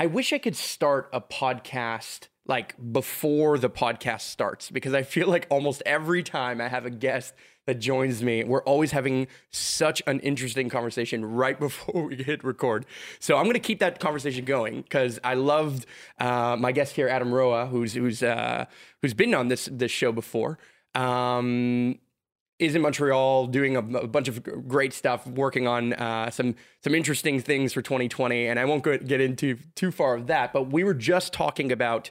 I wish I could start a podcast like before the podcast starts because I feel like almost every time I have a guest that joins me, we're always having such an interesting conversation right before we hit record. So I'm going to keep that conversation going because I loved uh, my guest here, Adam Roa, who's who's uh, who's been on this this show before. Um, is in Montreal doing a, a, bunch of great stuff, working on uh, some some interesting things for 2020. And I won't go, get into too far of that, but we were just talking about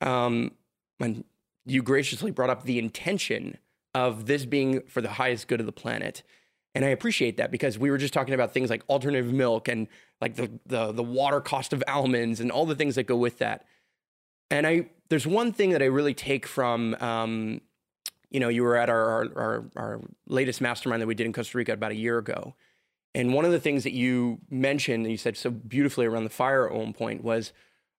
um, when you graciously brought up the intention of this being for the highest good of the planet. And I appreciate that because we were just talking about things like alternative milk and like the, the, the water cost of almonds and all the things that go with that. And I there's one thing that I really take from um, you know, you were at our, our, our, our latest mastermind that we did in Costa Rica about a year ago. And one of the things that you mentioned, and you said so beautifully around the fire at one point, was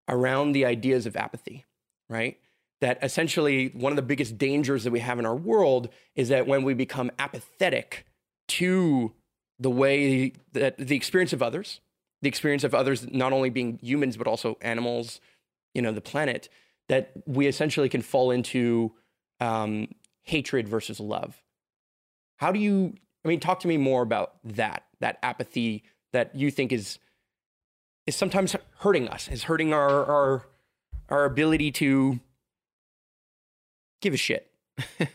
around the ideas of apathy, right? That essentially one of the biggest dangers that we have in our world is that when we become apathetic to the way that the experience of others, the experience of others not only being humans, but also animals, you know, the planet, that we essentially can fall into um, hatred versus love. How do you, I mean, talk to me more about that, that apathy that you think is, is sometimes hurting us, is hurting our, our, our ability to give a shit.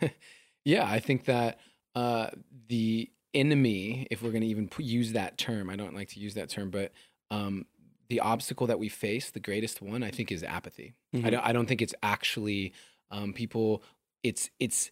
yeah, I think that uh, the enemy, if we're going to even use that term, I don't like to use that term, but um, the obstacle that we face, the greatest one, I think, is apathy. Mm-hmm. I don't. I don't think it's actually um, people. It's it's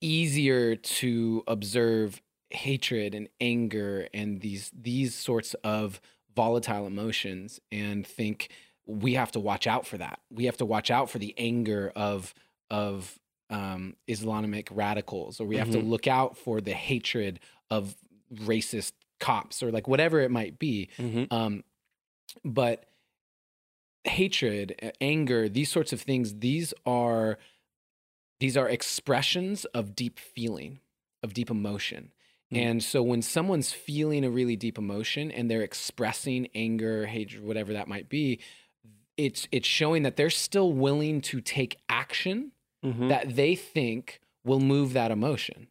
easier to observe hatred and anger and these these sorts of volatile emotions and think we have to watch out for that. We have to watch out for the anger of of um, Islamic radicals, or we have mm-hmm. to look out for the hatred of racist cops, or like whatever it might be. Mm-hmm. Um, but hatred, anger, these sorts of things, these are these are expressions of deep feeling, of deep emotion. Mm. And so when someone's feeling a really deep emotion and they're expressing anger, hatred, whatever that might be, it's it's showing that they're still willing to take action mm-hmm. that they think will move that emotion.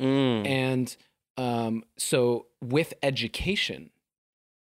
Mm. And um, so with education,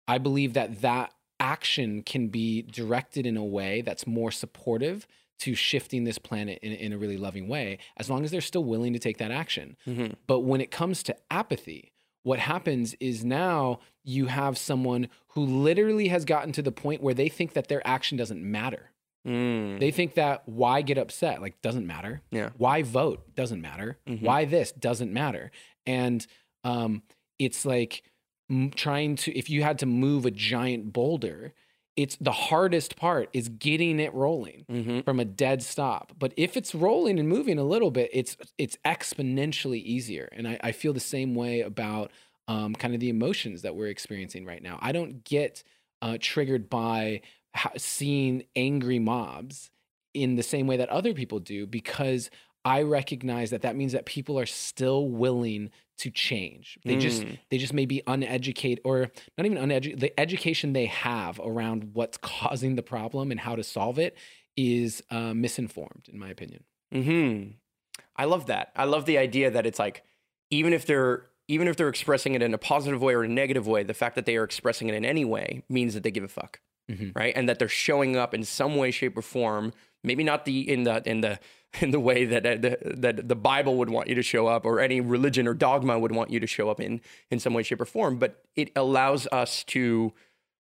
I believe that that action can be directed in a way that's more supportive to shifting this planet in, in a really loving way, as long as they're still willing to take that action. Mm-hmm. But when it comes to apathy, what happens is now you have someone who literally has gotten to the point where they think that their action doesn't matter. Mm. They think that why get upset? Like, doesn't matter. Yeah. Why vote? Doesn't matter. Mm-hmm. Why this? Doesn't matter. And um, it's like m- trying to, if you had to move a giant boulder, it's the hardest part is getting it rolling mm-hmm. from a dead stop. But if it's rolling and moving a little bit, it's it's exponentially easier. And I, I feel the same way about um, kind of the emotions that we're experiencing right now. I don't get uh, triggered by seeing angry mobs in the same way that other people do because I recognize that that means that people are still willing to change. They mm. just they just may be uneducated or not even uneducated. The education they have around what's causing the problem and how to solve it is uh, misinformed, in my opinion. Hmm. I love that. I love the idea that it's like even if they're even if they're expressing it in a positive way or a negative way, the fact that they are expressing it in any way means that they give a fuck, mm-hmm. right? And that they're showing up in some way, shape, or form. Maybe not the in the in the in the way that uh, the, that the Bible would want you to show up, or any religion or dogma would want you to show up in in some way, shape, or form. But it allows us to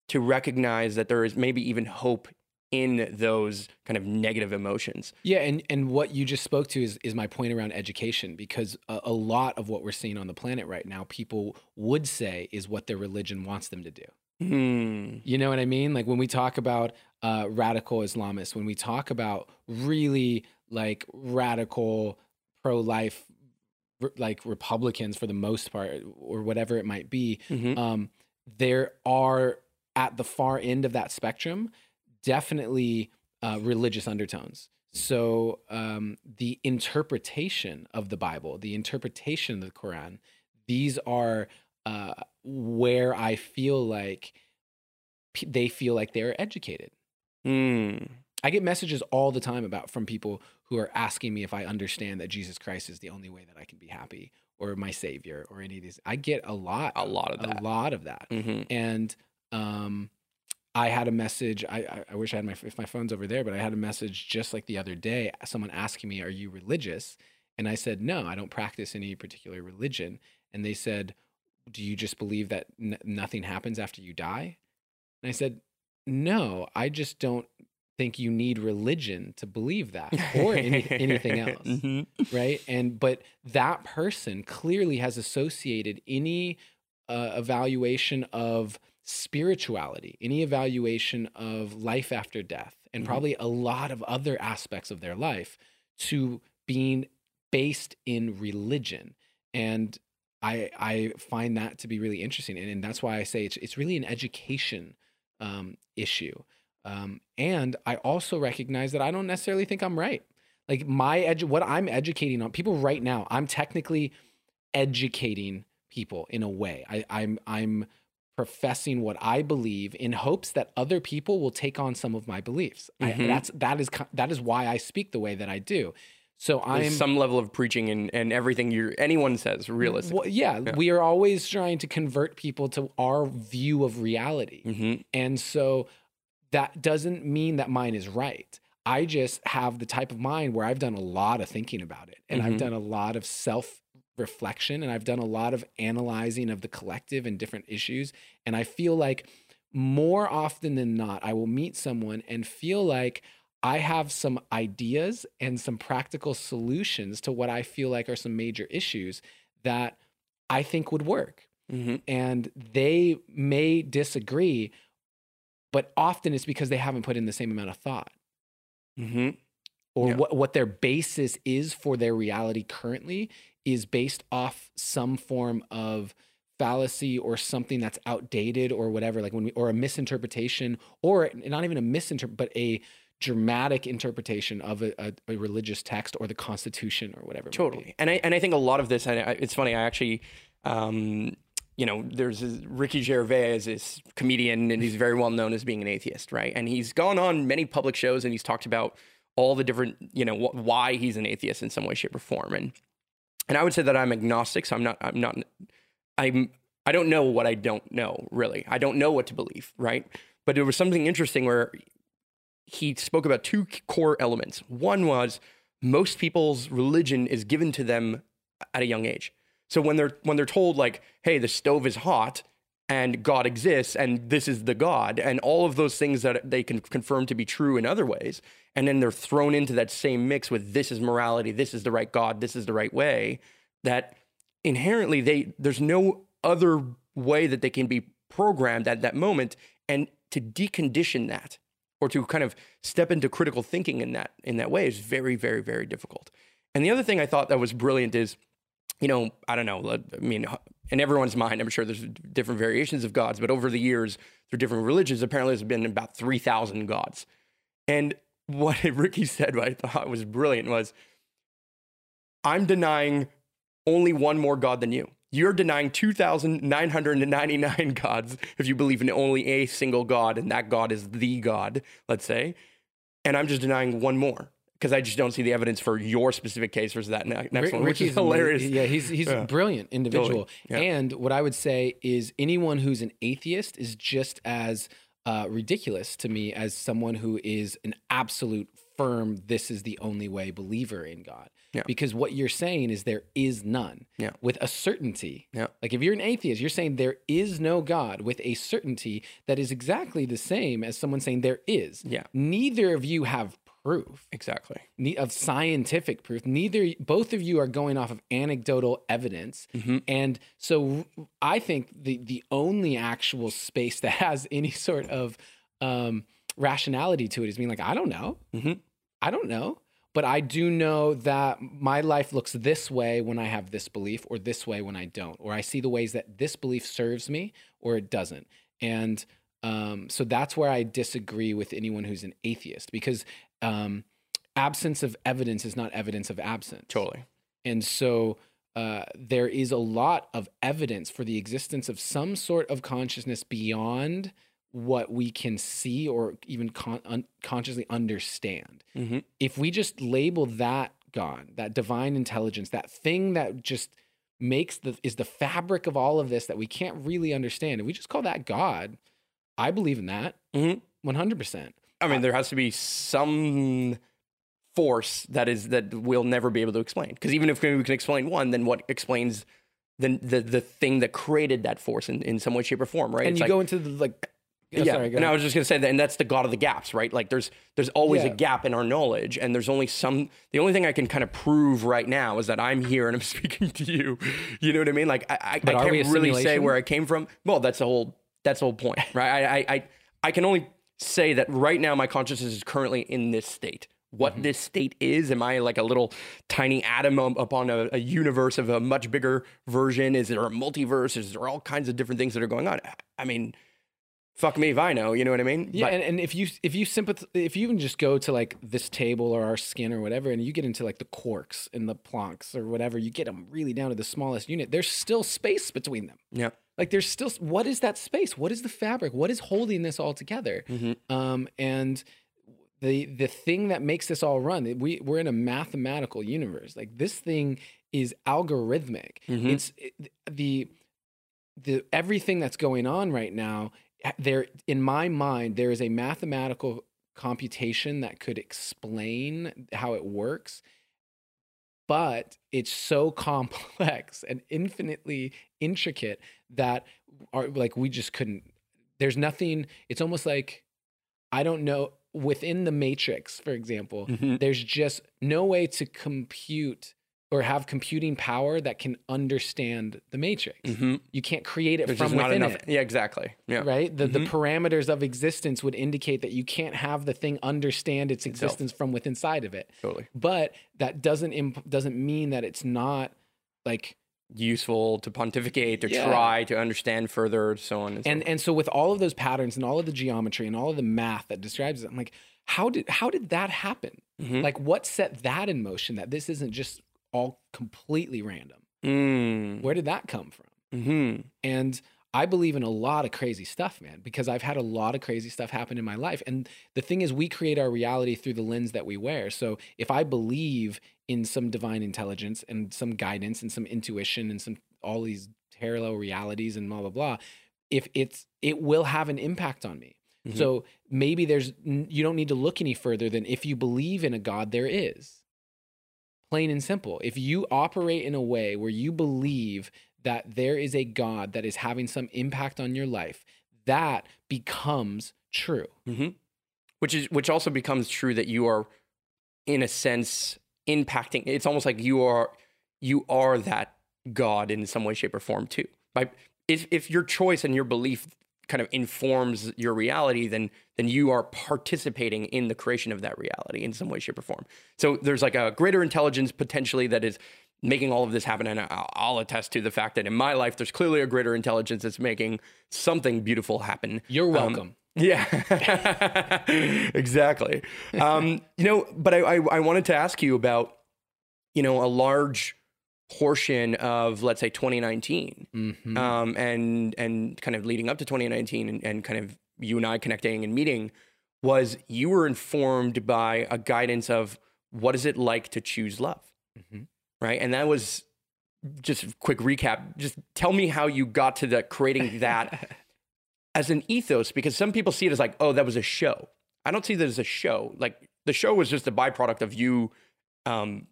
to recognize that there is maybe even hope in those kind of negative emotions. Yeah, and and what you just spoke to is is my point around education because a, a, lot of what we're seeing on the planet right now, people would say is what their religion wants them to do. Hmm. You know what I mean? Like when we talk about uh, radical Islamists, when we talk about really like radical pro life like Republicans for the most part, or whatever it might be, mm-hmm. um, there are at the far end of that spectrum definitely uh, religious undertones. So um, the interpretation of the Bible, the interpretation of the Quran, these are uh, where I feel like p- they feel like they're educated. Mm. I get messages all the time about from people who are asking me if I understand that Jesus Christ is the only way that I can be happy or my savior or any of these. I get a lot, A lot of that. a lot of that. hmm And um, I had a message. I, I, I wish I had my if my phone's over there, but I had a message just like the other day. Someone asking me, "Are you religious?" And I said, "No, I don't practice any particular religion." And they said, "Do you just believe that n- nothing happens after you die?" And I said, "No, I just don't think you need religion to believe that or any, anything else." Mhm. right and but that person clearly has associated any uh, evaluation of spirituality any evaluation of life after death and Mhm. probably a lot of other aspects of their life to being based in religion and i i find that to be really interesting and, and that's why i say it's it's really an education um, issue um, and i also recognize that i don't necessarily think i'm right like my edu- what i'm educating on people right now i'm technically educating people in a way I, i'm i'm professing what i believe in hopes that other people will take on some of my beliefs I, Mhm. that's that is that is why i speak the way that i do so i'm There's some level of preaching and, and everything you anyone says realistically. well, yeah, Yeah. we are always trying to convert people to our view of reality hmm and so that doesn't mean that mine is right. I just have the type of mind where I've done a lot of thinking about it and I've Mhm. done a lot of self reflection and I've done a lot of analyzing of the collective and different issues. And I feel like more often than not, I will meet someone and feel like I have some ideas and some practical solutions to what I feel like are some major issues that I think would work hmm and they may disagree, but often it's because they haven't put in the same amount of thought hmm or Yeah. what, what their basis is for their reality currently is based off some form of fallacy or something that's outdated or whatever like when we or a misinterpretation or not even a misinterpret but a dramatic interpretation of a, a, a religious text or the constitution or whatever it may be. Totally. And I and I think a lot of this, and I, it's funny. I actually, um, you know, there's this, Ricky Gervais is this comedian, and he's very well known as being an atheist, right? And he's gone on many public shows, and he's talked about all the different, you know, wh- why he's an atheist in some way, shape, or form. And and I would say that I'm agnostic, so I'm not. I'm not. I'm. I don't know what I don't know. Really, I don't know what to believe. Right. But there was something interesting where he spoke about two core elements. One was most people's religion is given to them at a young age. So when they're when they're told like, "Hey, the stove is hot and God exists and this is the God," and all of those things that they can confirm to be true in other ways, and then they're thrown into that same mix with this is morality, this is the right God, this is the right way, that inherently they there's no other way that they can be programmed at that moment and to decondition that or to kind of step into critical thinking in that in that way is very very very difficult. And the other thing i thought that was brilliant is you know i don't know i mean in everyone's mind i'm sure there's different variations of gods but over the years through different religions apparently there's been about 3000 gods and what ricky said what i thought was brilliant was i'm denying only one more god than you you're denying 2,999 gods if you believe in only a single God, and that God is the God, let's say. And I'm just denying one more because I just don't see the evidence for your specific case versus that ne- next Rick- one, which Ricky's is hilarious. Yeah, he's he's Yeah. a brilliant individual. Yeah. And what I would say is anyone who's an atheist is just as uh, ridiculous to me as someone who is an absolute firm this is the only way believer in God. Yeah. Because what you're saying is there is none. Yeah. With a certainty. Yeah. Like if you're an atheist, you're saying there is no God with a certainty that is exactly the same as someone saying there is. Yeah. Neither of you have proof Exactly. ne- of scientific proof. Neither, both of you are going off of anecdotal evidence, Mhm. and so I think the the only actual space that has any sort of um, rationality to it is being like, I don't know, Mhm. I don't know, but I do know that my life looks this way when I have this belief, or this way when I don't, or I see the ways that this belief serves me or it doesn't, and um, so that's where I disagree with anyone who's an atheist because um, absence of evidence is not evidence of absence. Totally. And so uh, there is a lot of evidence for the existence of some sort of consciousness beyond what we can see or even con- un- consciously understand. Mhm. If we just label that God, that divine intelligence, that thing that just makes the is the fabric of all of this that we can't really understand, and we just call that God, I believe in that Mhm. one hundred percent. I mean, there has to be some force that is that we'll never be able to explain. Because even if we can explain one, then what explains the the, the thing that created that force in, in some way, shape, or form, right? And It's you like- go into the like. oh, yeah, sorry, go and I was just gonna say that, and that's the god of the gaps, right? Like there's there's always Yeah. a gap in our knowledge, and there's only some. The only thing I can kind of prove right now is that I'm here and I'm speaking to you. You know what I mean? Like I, I, I can't really say where I came from. Well, that's the whole that's the whole point, right? I, I I I can only say that right now my consciousness is currently in this state. What Mm-hmm. this state is, am I like a little tiny atom up- upon a, a universe of a much bigger version? Is there a multiverse? Is there all kinds of different things that are going on? I mean, fuck me if I know. You know what I mean? Yeah, But- and, and if you if you sympath- if you even just go to like this table or our skin or whatever, and you get into like the quarks and the Plancks or whatever, you get them really down to the smallest unit. There's still space between them. yeah. Like there's still what is that space? What is the fabric? What is holding this all together? Mhm. Um, and the the thing that makes this all run, we we're in a mathematical universe. Like this thing is algorithmic. Mhm. It's it- the the everything that's going on right now. There, in my mind, there is a mathematical computation that could explain how it works but it's so complex and infinitely intricate that are like we just couldn't there's nothing it's almost like i don't know within the matrix for example Mhm. there's just no way to compute or have computing power that can understand the matrix Mhm. you can't create it There's from within enough. it Yeah, exactly. Yeah. right the, the Mhm. parameters of existence would indicate that you can't have the thing understand its Itself. existence from within inside of it Totally. but that doesn't imp- doesn't mean that it's not like Useful to pontificate, to Yeah. try to understand further, so on and so and forth. and so with all of those patterns and all of the geometry and all of the math that describes it i'm like how did how did that happen Mhm. like what set that in motion that this isn't just all completely random Mm. where did that come from Mhm. And I believe in a lot of crazy stuff, man, because I've had a lot of crazy stuff happen in my life. And the thing is, we create our reality through the lens that we wear. So if I believe in some divine intelligence and some guidance and some intuition and some all these parallel realities and blah blah blah, if it's it will have an impact on me. Mhm. So maybe there's you don't need to look any further than if you believe in a God, there is. Plain and simple. If you operate in a way where you believe that there is a God that is having some impact on your life, that becomes true. hmm Which is which also becomes true that you are, in a sense, impacting. It's almost like you are you are that God in some way, shape, or form too. By if if your choice and your belief kind of informs your reality, then then you are participating in the creation of that reality in some way, shape, or form. So there's like a greater intelligence potentially that is making all of this happen. And I'll, attest to the fact that in my life, there's clearly a greater intelligence that's making something beautiful happen. You're Um, welcome. yeah, exactly. Um, you know, but I, I, I wanted to ask you about, you know, a large portion of, let's say, 2019, Mhm. um, and and kind of leading up to 2019, and, and kind of you and I connecting and meeting, was you were informed by a guidance of what is it like to choose love, Mhm. right? And that was just a quick recap. Just tell me how you got to the creating that as an ethos because some people see it as like, oh, that was a show. I don't see that as a show. Like the show was just a byproduct of you um,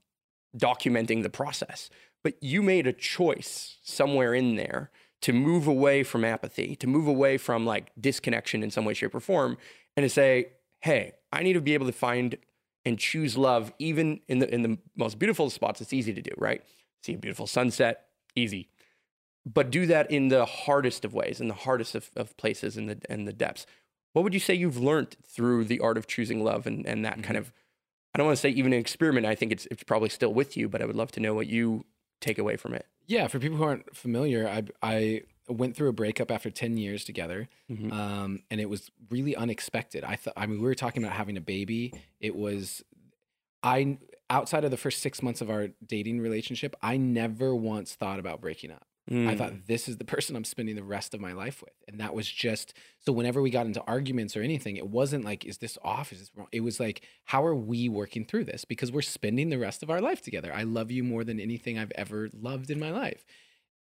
documenting the process. But you made a choice somewhere in there to move away from apathy, to move away from like disconnection in some way, shape, or form, and to say, hey, I need to be able to find and choose love even in the in the most beautiful spots. It's easy to do, right? See a beautiful sunset, easy but do that in the hardest of ways, in the hardest of, of places and the and the depths. What would you say you've learned through the art of choosing love and, and that kind mm-hmm. of I don't want to say even an experiment. I think it's it's probably still with you, but I would love to know what you take away from it. Yeah, for people who aren't familiar, I I went through a breakup after 10 years together. Mhm. Um, and it was really unexpected. I thought I mean we were talking about having a baby. It was I outside of the first 6 months of our dating relationship, I never once thought about breaking up. I Mm. thought this is the person I'm spending the rest of my life with. And that was just so whenever we got into arguments or anything, it wasn't like, is this off? Is this wrong? It was like, how are we working through this? Because we're spending the rest of our life together. I love you more than anything I've ever loved in my life.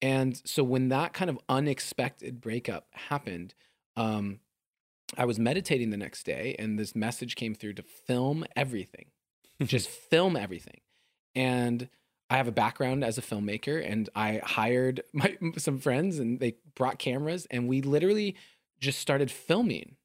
And so when that kind of unexpected breakup happened, um, I was meditating the next day and this message came through to film everything, just film everything. And I have a background as a filmmaker and I hired my some friends and they brought cameras and we literally just started filming.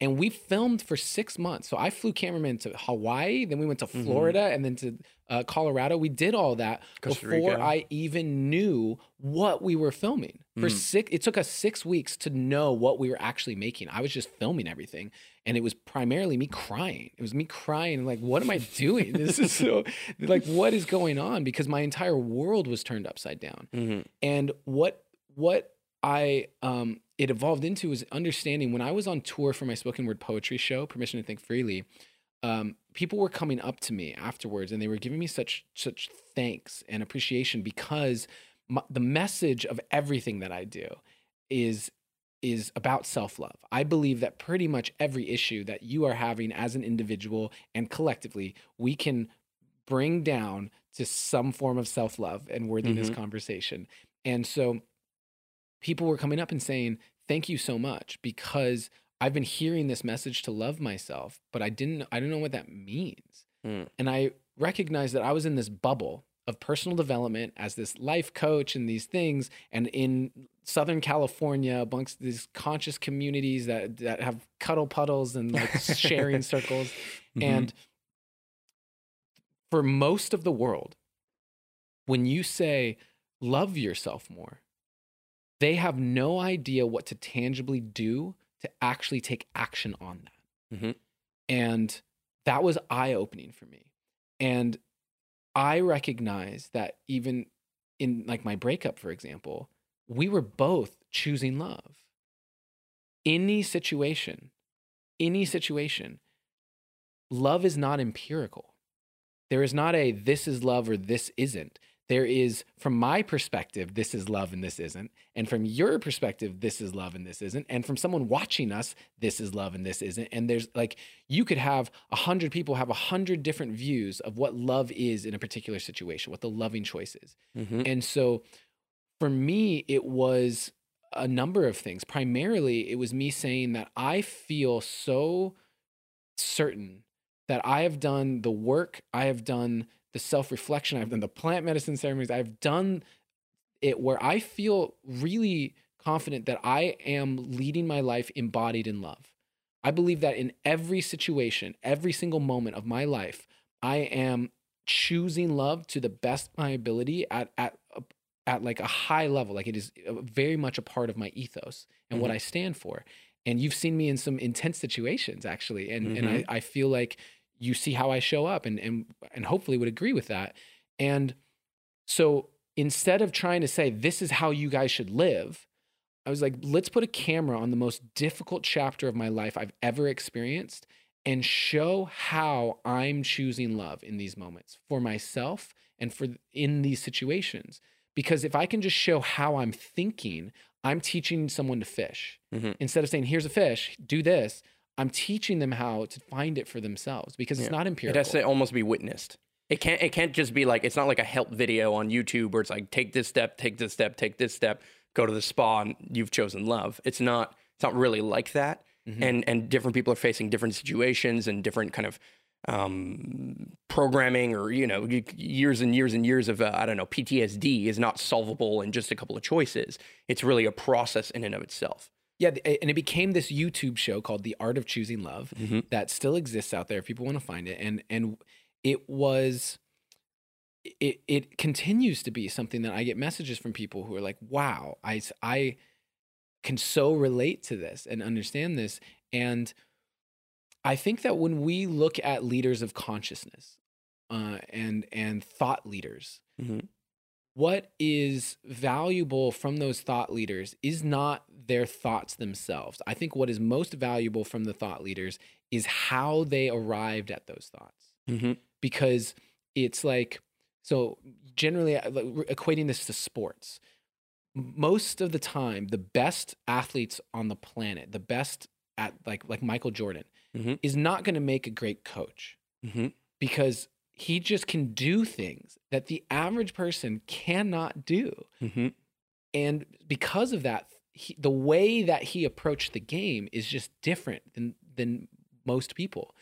And we filmed for six months. So I flew cameramen to Hawaii, then we went to Mhm. Florida, and then to uh, Colorado. We did all that Costa before Rica. I even knew what we were filming. For Mm. six, it took us six weeks to know what we were actually making. I was just filming everything, and it was primarily me crying. It was me crying, like, what am I doing? this is so, like, what is going on? Because my entire world was turned upside down. Mhm. And what what I um it evolved into is understanding when I was on tour for my spoken word poetry show, Permission to Think Freely, um, people were coming up to me afterwards and they were giving me such such thanks and appreciation because my, the message of everything that I do is is about self-love. I believe that pretty much every issue that you are having as an individual and collectively, we can bring down to some form of self-love and worthiness Mhm. conversation. And so people were coming up and saying, "Thank you so much," because I've been hearing this message to love myself, but I didn't I didn't know what that means. Mm. And I recognized that I was in this bubble of personal development as this life coach and these things and in Southern California amongst these conscious communities that that have cuddle puddles and like sharing circles Mhm. and for most of the world, when you say love yourself more, they have no idea what to tangibly do to actually take action on that. Mhm. And that was eye opening for me. And I recognize that even in like my breakup, for example, we were both choosing love. Any situation, any situation, love is not empirical. There is not a this is love or this isn't. There is, from my perspective, this is love and this isn't. And from your perspective, this is love and this isn't. And from someone watching us, this is love and this isn't. And there's like, you could have a hundred people have a hundred different views of what love is in a particular situation, what the loving choice is. Mhm. And so for me, it was a number of things. Primarily, it was me saying that I feel so certain that I have done the work, I have done the self reflection, I've done the plant medicine ceremonies, I've done it where I feel really confident that I am leading my life embodied in love. I believe that in every situation, every single moment of my life, I am choosing love to the best of my ability at at at like a high level. Like it is uh, very much a part of my ethos and what Mhm. I stand for. And you've seen me in some intense situations actually, and and Mhm. I, I feel like you see how I show up, and and and hopefully would agree with that. And so instead of trying to say this is how you guys should live, I was like, let's put a camera on the most difficult chapter of my life I've ever experienced and show how I'm choosing love in these moments for myself and for in these situations. Because if I can just show how I'm thinking, I'm teaching someone to fish. Mhm. Instead of saying, here's a fish, do this, I'm teaching them how to find it for themselves because it's Yeah. not It empirical. has to almost be witnessed. It can't. It can't just be like. It's not like a help video on YouTube where it's like, take this step, take this step, take this step, go to the spa, and you've chosen love. It's not. It's not really like that. Mhm. And and different people are facing different situations and different kind of um, programming or you know years and years and years of uh, I don't know PTSD is not solvable in just a couple of choices. It's really a process in and of itself. Yeah, and it became this YouTube show called The Art of Choosing Love Mhm. that still exists out there if people want to find it. And and it was it it continues to be something that I get messages from people who are like, "Wow, I I can so relate to this and understand this." And I think that when we look at leaders of consciousness uh, and and thought leaders, Mhm. What is valuable from those thought leaders is not their thoughts themselves. I think what is most valuable from the thought leaders is how they arrived at those thoughts. Mhm. Because it's like, so generally, uh, equating this to sports, most of the time the best athletes on the planet, the best at like like Michael Jordan Mhm. is not going to make a great coach Mm-hmm. because he just can do things that the average person cannot do. Mm-hmm. And because of that, he, the way that he approached the game is just different than than most people.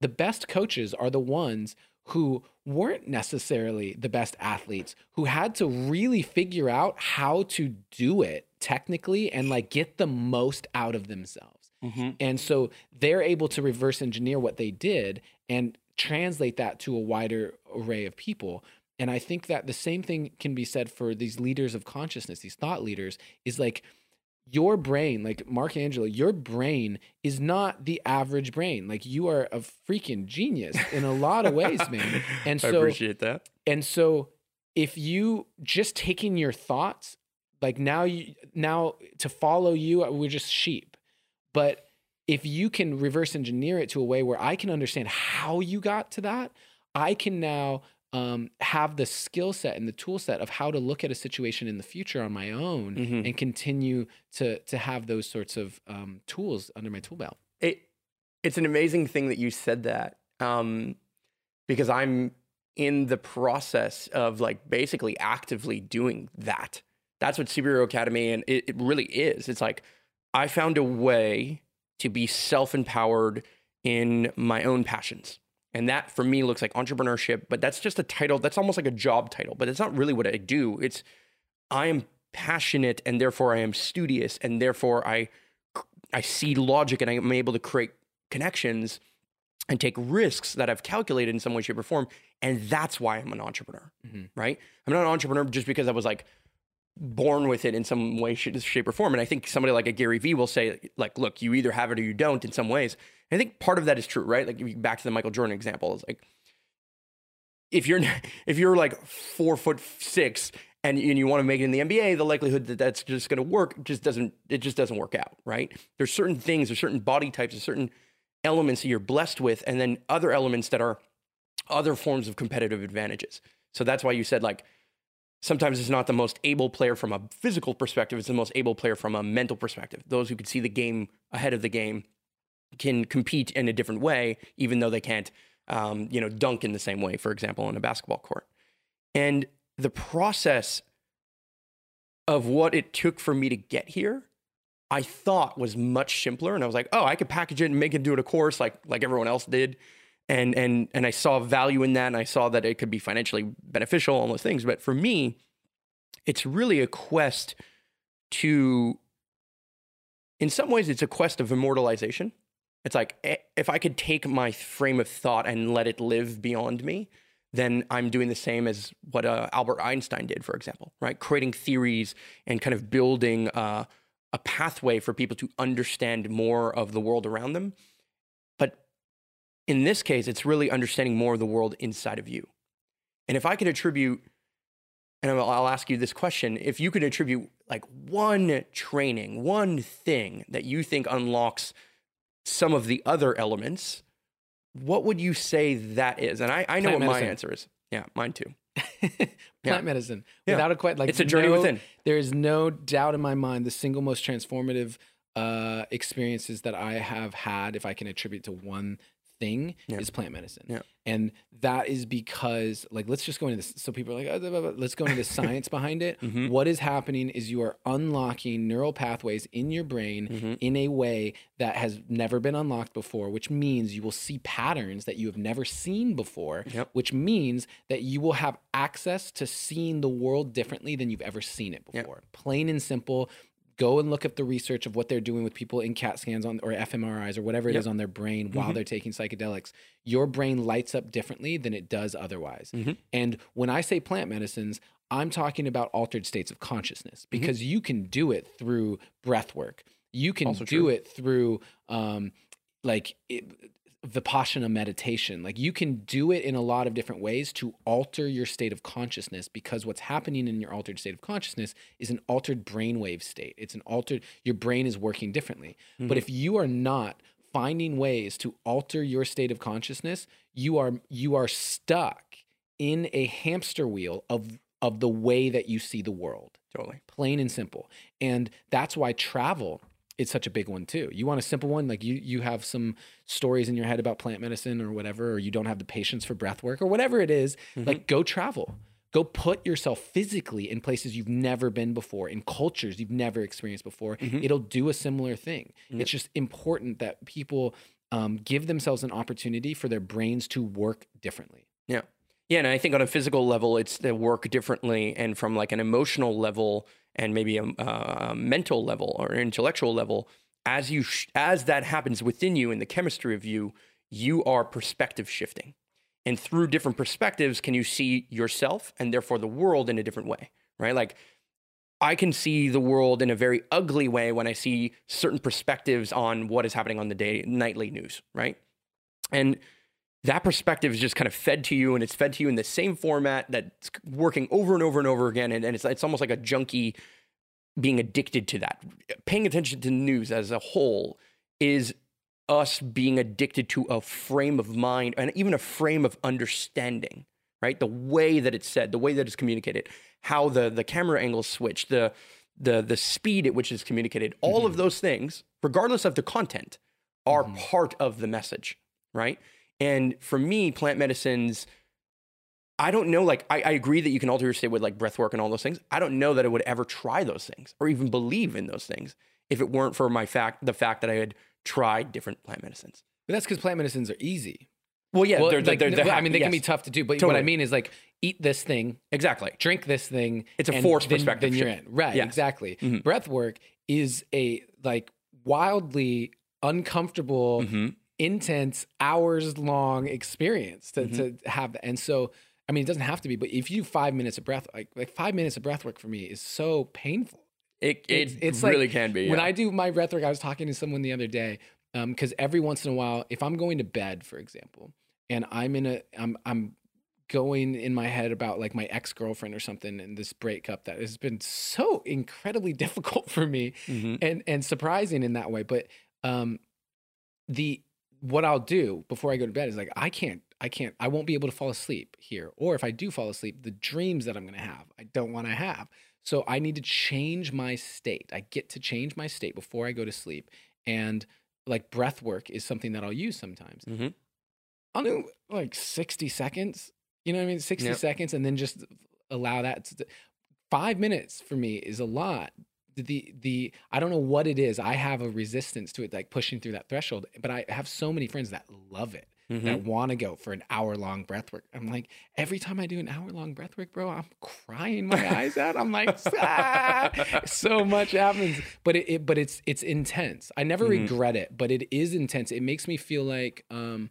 The best coaches are the ones who weren't necessarily the best athletes, who had to really figure out how to do it technically and like get the most out of themselves. Mm-hmm. And so they're able to reverse engineer what they did and translate that to a wider array of people. And I think that the same thing can be said for these leaders of consciousness, these thought leaders, is like your brain, like Mark Angelo, your brain is not the average brain. Like you are a freaking genius in a lot of ways, man. And so I appreciate that. and so if you just taking your thoughts, like now you now to follow you, we're just sheep. But if you can reverse engineer it to a way where I can understand how you got to that, I can now um, have the skill set and the tool set of how to look at a situation in the future on my own Mhm. and continue to to have those sorts of um, tools under my tool belt. It it's an amazing thing that you said that um, because I'm in the process of like basically actively doing that. That's what Superhero Academy and it, it really is. It's like I found a way to be self empowered in my own passions. And that for me looks like entrepreneurship, but that's just a title. That's almost like a job title, but it's not really what I do. It's I am passionate and therefore I am studious and therefore I I see logic and I'm able to create connections and take risks that I've calculated in some way, shape, or form. And that's why I'm an entrepreneur, Mhm. right? I'm not an entrepreneur just because I was like born with it in some way, shape, or form. And I think somebody like a Gary Vee will say, like, look, you either have it or you don't in some ways. And I think part of that is true, right? Like back to the Michael Jordan example, it's like if you're if you're like four foot six and, and you want to make it in the NBA, the likelihood that that's just going to work just doesn't it just doesn't work out, right? There's certain things, there's certain body types, there's certain elements that you're blessed with, and then other elements that are other forms of competitive advantages. So that's why you said like sometimes it's not the most able player from a physical perspective, it's the most able player from a mental perspective. Those who can see the game ahead of the game can compete in a different way, even though they can't, um, you know, dunk in the same way, for example, on a basketball court. And the process of what it took for me to get here, I thought was much simpler. And I was like, oh, I could package it and make it do it a course like like everyone else did. And and and I saw value in that, and I saw that it could be financially beneficial, all those things. But for me, it's really a quest to, in some ways, it's a quest of immortalization. It's like eh, if I could take my frame of thought and let it live beyond me, then I'm doing the same as what uh, Albert Einstein did, for example, right? Creating theories and kind of building uh, a pathway for people to understand more of the world around them. In this case, it's really understanding more of the world inside of you. And if I could attribute, and I'll, ask you this question if you could attribute like one training, one thing that you think unlocks some of the other elements, what would you say that is? And I, I know Plant what my answer is. Yeah, mine too. Plant Yeah. medicine, Yeah. without a question. Like it's a journey no- within. There is no doubt in my mind the single most transformative uh, experiences that I have had, if I can attribute to one thing, Yeah. is plant medicine. Yeah. And that is because, like, let's just go into this. So people are like, "Oh, blah, blah, blah." let's go into the science behind it. Mhm. What is happening is you are unlocking neural pathways in your brain Mhm. in a way that has never been unlocked before, which means you will see patterns that you have never seen before, Yep. which means that you will have access to seeing the world differently than you've ever seen it Yep. before. Plain and simple. Go and look up the research of what they're doing with people in CAT scans on or fMRIs or whatever it Yep. is on their brain while Mhm. they're taking psychedelics. Your brain lights up differently than it does otherwise. Mhm. And when I say plant medicines, I'm talking about altered states of consciousness Mm-hmm. because you can do it through breath work. You can Also do true. it through um, like it, vipassana meditation. Like you can do it in a lot of different ways to alter your state of consciousness because what's happening in your altered state of consciousness is an altered brainwave state. It's an altered, your brain is working differently. But mm-hmm. if you are not finding ways to alter your state of consciousness, you are you are stuck in a hamster wheel of of the way that you see the world. Totally. plain and simple. And that's why travel is such a big one too. You want a simple one, like you you have some stories in your head about plant medicine or whatever, or you don't have the patience for breath work or whatever it is, mm-hmm. like go travel. Go put yourself physically in places you've never been before, in cultures you've never experienced before. Mm-hmm. It'll do a similar thing. Mm-hmm. It's just important that people um, give themselves an opportunity for their brains to work differently. Yeah. Yeah. And I think on a physical level, it's to work differently. And from like an emotional level and maybe a, uh, mental level or intellectual level, as you, sh- as that happens within you in the chemistry of you, you are perspective shifting. And through different perspectives, can you see yourself and therefore the world in a different way, right? Like I can see the world in a very ugly way when I see certain perspectives on what is happening on the day nightly news, right? And that perspective is just kind of fed to you and it's fed to you in the same format that's working over and over and over again. And, and it's, it's almost like a junkie being addicted to that. Paying attention to news as a whole is us being addicted to a frame of mind and even a frame of understanding, right? The way that it's said, the way that it's communicated, how the, the camera angles switch, the, the, the speed at which it's communicated, all of mm-hmm. those things, regardless of the content, are mm-hmm. part of the message, right? And for me, plant medicines, I don't know, like, I, I agree that you can alter your state with like breath work and all those things. I don't know that I would ever try those things or even believe in those things if it weren't for my fact, the fact that I had tried different plant medicines. But that's because plant medicines are easy. Well, yeah, Well, they're, like, they're, they're, well, I mean, they can be tough to do, but what I mean is like eat this thing, Exactly. drink this thing. It's a forced then, perspective Then you're in. Right. Yes. Exactly. Mhm. Breath work is a like wildly uncomfortable, hmm intense, hours long experience to, Mm-hmm. to have that. And so, I mean, it doesn't have to be, but if you do five minutes of breath, like like five minutes of breath work for me is so painful. It, it It's- it's like really can be. When. I do my breath work, I was talking to someone the other day because every once in a while, if I'm going to bed, for example, and I'm in a, I'm, I'm going in my head about like my ex girlfriend or something, and this breakup that has been so incredibly difficult for me, Mhm. and and surprising in that way. But um, the what I'll do before I go to bed is like I can't, I can't, I won't be able to fall asleep here, or if I do fall asleep, the dreams that I'm going to have, I don't want to have. So I need to change my state. I get to change my state before I go to sleep. And like breath work is something that I'll use sometimes. Mhm. I'll do like 60 seconds, you know what I mean? 60 Yep. seconds and then just allow that. To, five minutes for me is a lot. The, the, I don't know what it is. I have a resistance to it, like pushing through that threshold, but I have so many friends that love it Mhm. that want to go for an hour long breath work. I'm like, every time I do an hour long breath work, bro, I'm crying my eyes out. I'm like, ah, so much happens, but it, it but it's it's intense. I never Mhm. regret it, but it is intense. It makes me feel like, um,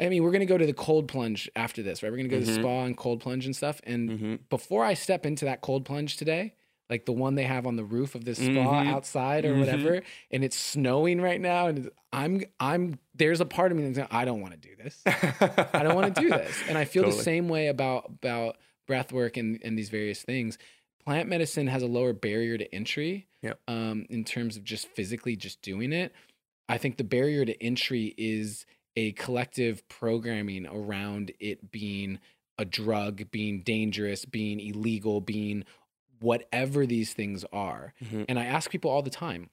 I mean, we're gonna go to the cold plunge after this, right? We're gonna go to the Mhm. spa and cold plunge and stuff. And Mhm. before I step into that cold plunge today, like the one they have on the roof of this spa Mhm. outside or Mhm. whatever, and it's snowing right now, and I'm I'm there's a part of me that's like, I don't want to do this. I don't want to do this, and I feel the same way about about breath work and and these various things. Plant medicine has a lower barrier to entry, Yep. um, in terms of just physically just doing it. I think the barrier to entry is a collective programming around it being a drug, being dangerous, being illegal, being whatever these things are. Mhm. And I ask people all the time,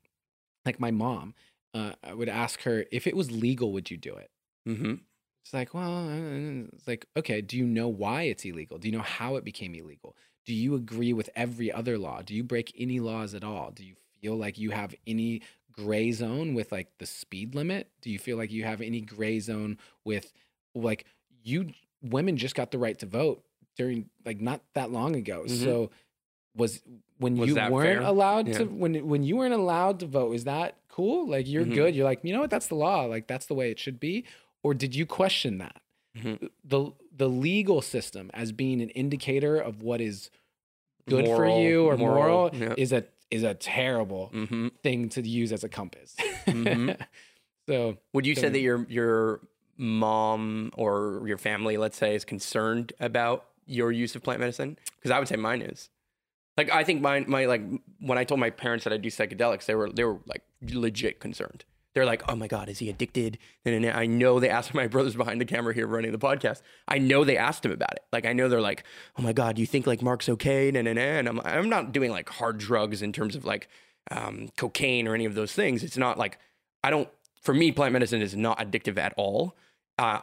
like my mom, uh, I would ask her, if it was legal, would you do it? Mhm. It's like, well, uh, it's like, okay, do you know why it's illegal? Do you know how it became illegal? Do you agree with every other law? Do you break any laws at all? Do you feel like you have any gray zone with like the speed limit? Do you feel like you have any gray zone with like you women just got the right to vote during like not that long ago. Mhm. So was when Was you weren't fair? allowed Yeah. to when when you weren't allowed to vote, is that cool? Like you're Mhm. good. You're like, you know what, that's the law. Like that's the way it should be. Or did you question that? Mhm. The the legal system as being an indicator of what is good for you or moral, yeah. is a is a terrible Mhm. thing to use as a compass. Mhm. so Would you say that your your mom or your family, let's say, is concerned about your use of plant medicine? Because I would say mine is. Like I think mine, my like when I told my parents that I do psychedelics, they were they were like legit concerned. they're like, oh my God, is he addicted? And I know they asked my brothers behind the camera here running the podcast. I know they asked him about it. Like, I know they're like, oh my God, do you think like Mark's okay? And I'm, I'm not doing like hard drugs in terms of like um, cocaine or any of those things. It's not like, I don't, for me, plant medicine is not addictive at all. Uh,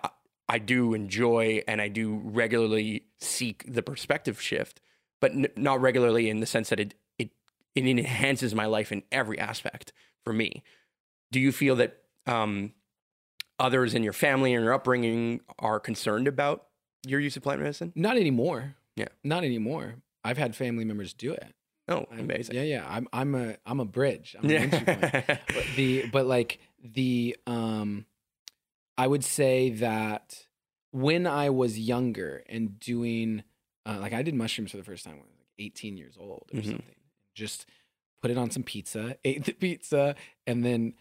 I do enjoy and I do regularly seek the perspective shift, but n- not regularly in the sense that it, it, it enhances my life in every aspect for me do you feel that um, others in your family and your upbringing are concerned about your use of plant medicine? Not anymore. Yeah. Not anymore. I've had family members do it. Oh, amazing. I'm, yeah, yeah. I'm I'm a I'm a bridge. I'm an yeah. but the but like the um I would say that when I was younger and doing uh, like I did mushrooms for the first time when I was like 18 years old or mm-hmm. something. Just put it on some pizza, ate the pizza, and then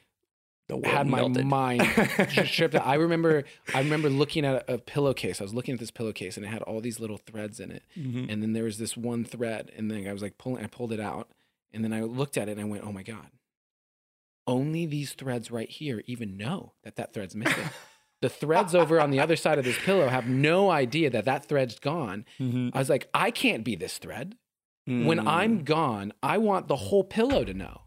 had my melted. mind stripped I remember I remember looking at a, a, pillowcase. I was looking at this pillowcase and it had all these little threads in it. Mm-hmm. And then there was this one thread and then I was like pulling I pulled it out and then I looked at it and I went, "Oh my god. Only these threads right here even know that that thread's missing." the threads over on the other side of this pillow have no idea that that thread's gone. Mm-hmm. I was like, "I can't be this thread." Mm. When I'm gone, I want the whole pillow to know.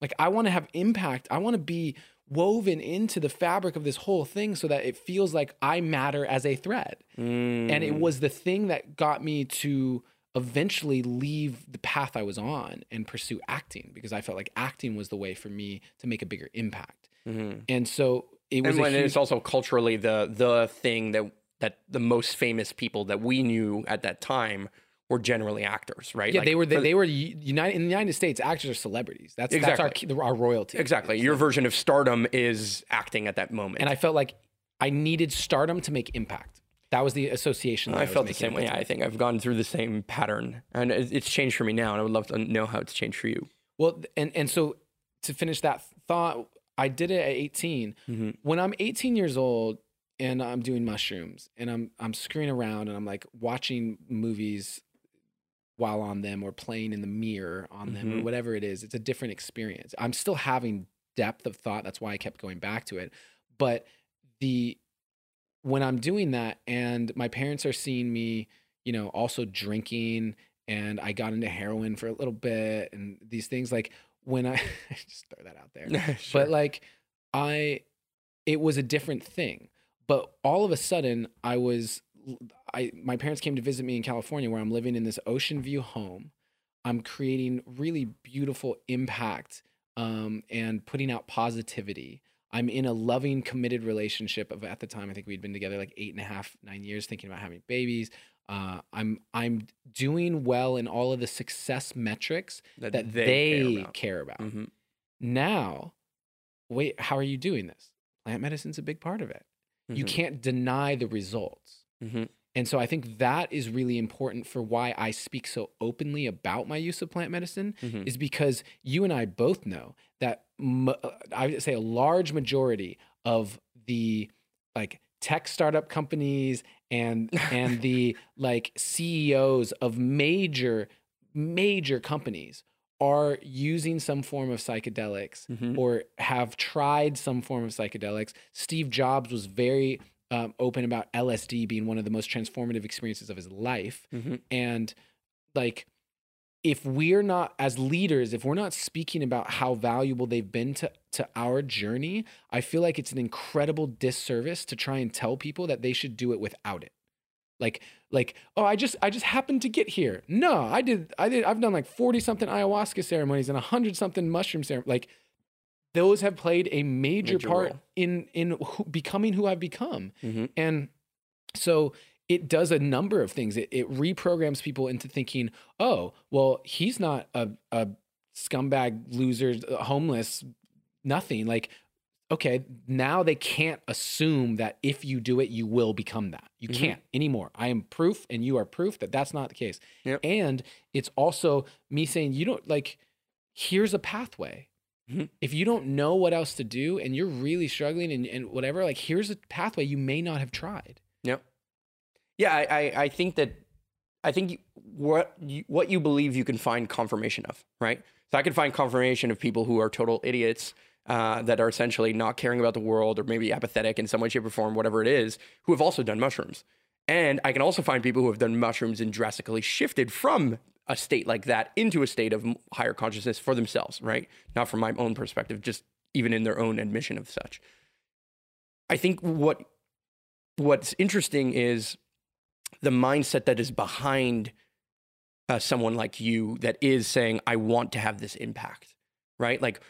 Like I want to have impact. I want to be woven into the fabric of this whole thing so that it feels like I matter as a thread. Mm. And it was the thing that got me to eventually leave the path I was on and pursue acting because I felt like acting was the way for me to make a bigger impact. Mm-hmm. And so it was. And when huge... it's also culturally the the thing that that the most famous people that we knew at that time were generally actors, right? Yeah, like, they were. They, they, were United in the United States. Actors are celebrities. That's exactly. that's our our royalty. Exactly. Your version of stardom is acting at that moment. And I felt like I needed stardom to make impact. That was the association. I, I felt the same way. I think I've gone through the same pattern, and it's changed for me now. And I would love to know how it's changed for you. Well, and and so to finish that thought, I did it at 18. Mm-hmm. When I'm 18 years old and I'm doing mushrooms and I'm I'm screwing around and I'm like watching movies while on them or playing in the mirror on them mm-hmm. or whatever it is. It's a different experience. I'm still having depth of thought. That's why I kept going back to it. But the when I'm doing that and my parents are seeing me, you know, also drinking and I got into heroin for a little bit and these things like when I just throw that out there. sure. But like I it was a different thing. But all of a sudden I was I my parents came to visit me in California where I'm living in this ocean view home. I'm creating really beautiful impact um, and putting out positivity. I'm in a loving, committed relationship of at the time I think we'd been together like eight and a half, nine years, thinking about having babies. Uh, I'm I'm doing well in all of the success metrics that, that they, they, care about. Care about. Mm-hmm. Now, wait, how are you doing this? Plant medicine's a big part of it. Mm-hmm. You can't deny the results. Mm-hmm. And so I think that is really important for why I speak so openly about my use of plant medicine mm-hmm. is because you and I both know that m- I would say a large majority of the like tech startup companies and and the like CEOs of major major companies are using some form of psychedelics mm-hmm. or have tried some form of psychedelics. Steve Jobs was very um, open about LSD being one of the most transformative experiences of his life. Mm-hmm. And like, if we're not as leaders, if we're not speaking about how valuable they've been to, to our journey, I feel like it's an incredible disservice to try and tell people that they should do it without it. Like, like, oh, I just I just happened to get here. No, I did I did I've done like 40 something ayahuasca ceremonies and 100 something mushroom ceremonies. Like those have played a major, major part role. in in who, becoming who I've become. Mm-hmm. And so it does a number of things. It, it reprograms people into thinking, oh, well, he's not a, a scumbag, loser, homeless, nothing. Like, okay, now they can't assume that if you do it, you will become that. You mm-hmm. can't anymore. I am proof, and you are proof that that's not the case. Yep. And it's also me saying, you don't like, here's a pathway. Mm-hmm. If you don't know what else to do and you're really struggling and, and whatever, like here's a pathway you may not have tried. Yep. Yeah, I, I, I think that I think what you, what you believe you can find confirmation of, right? So I can find confirmation of people who are total idiots uh, that are essentially not caring about the world or maybe apathetic in some way, shape, or form, whatever it is, who have also done mushrooms. And I can also find people who have done mushrooms and drastically shifted from a state like that into a state of higher consciousness for themselves, right? Not from my own perspective, just even in their own admission of such. I think what what's interesting is the mindset that is behind uh, someone like you that is saying, I want to have this impact, right? Like,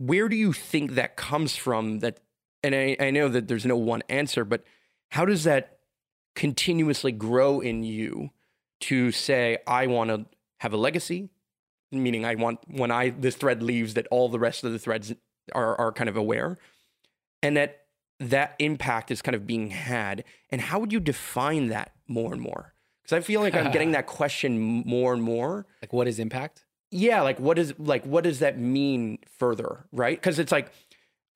where do you think that comes from? That, and I, I know that there's no one answer, but how does that continuously grow in you to say, I want to have a legacy? Meaning, I want when I this thread leaves that all the rest of the threads are are kind of aware, and that that impact is kind of being had. And how would you define that more and more? Because I feel like I'm getting that question more and more. Like, what is impact? Yeah, like what is like what does that mean further, right? Because it's like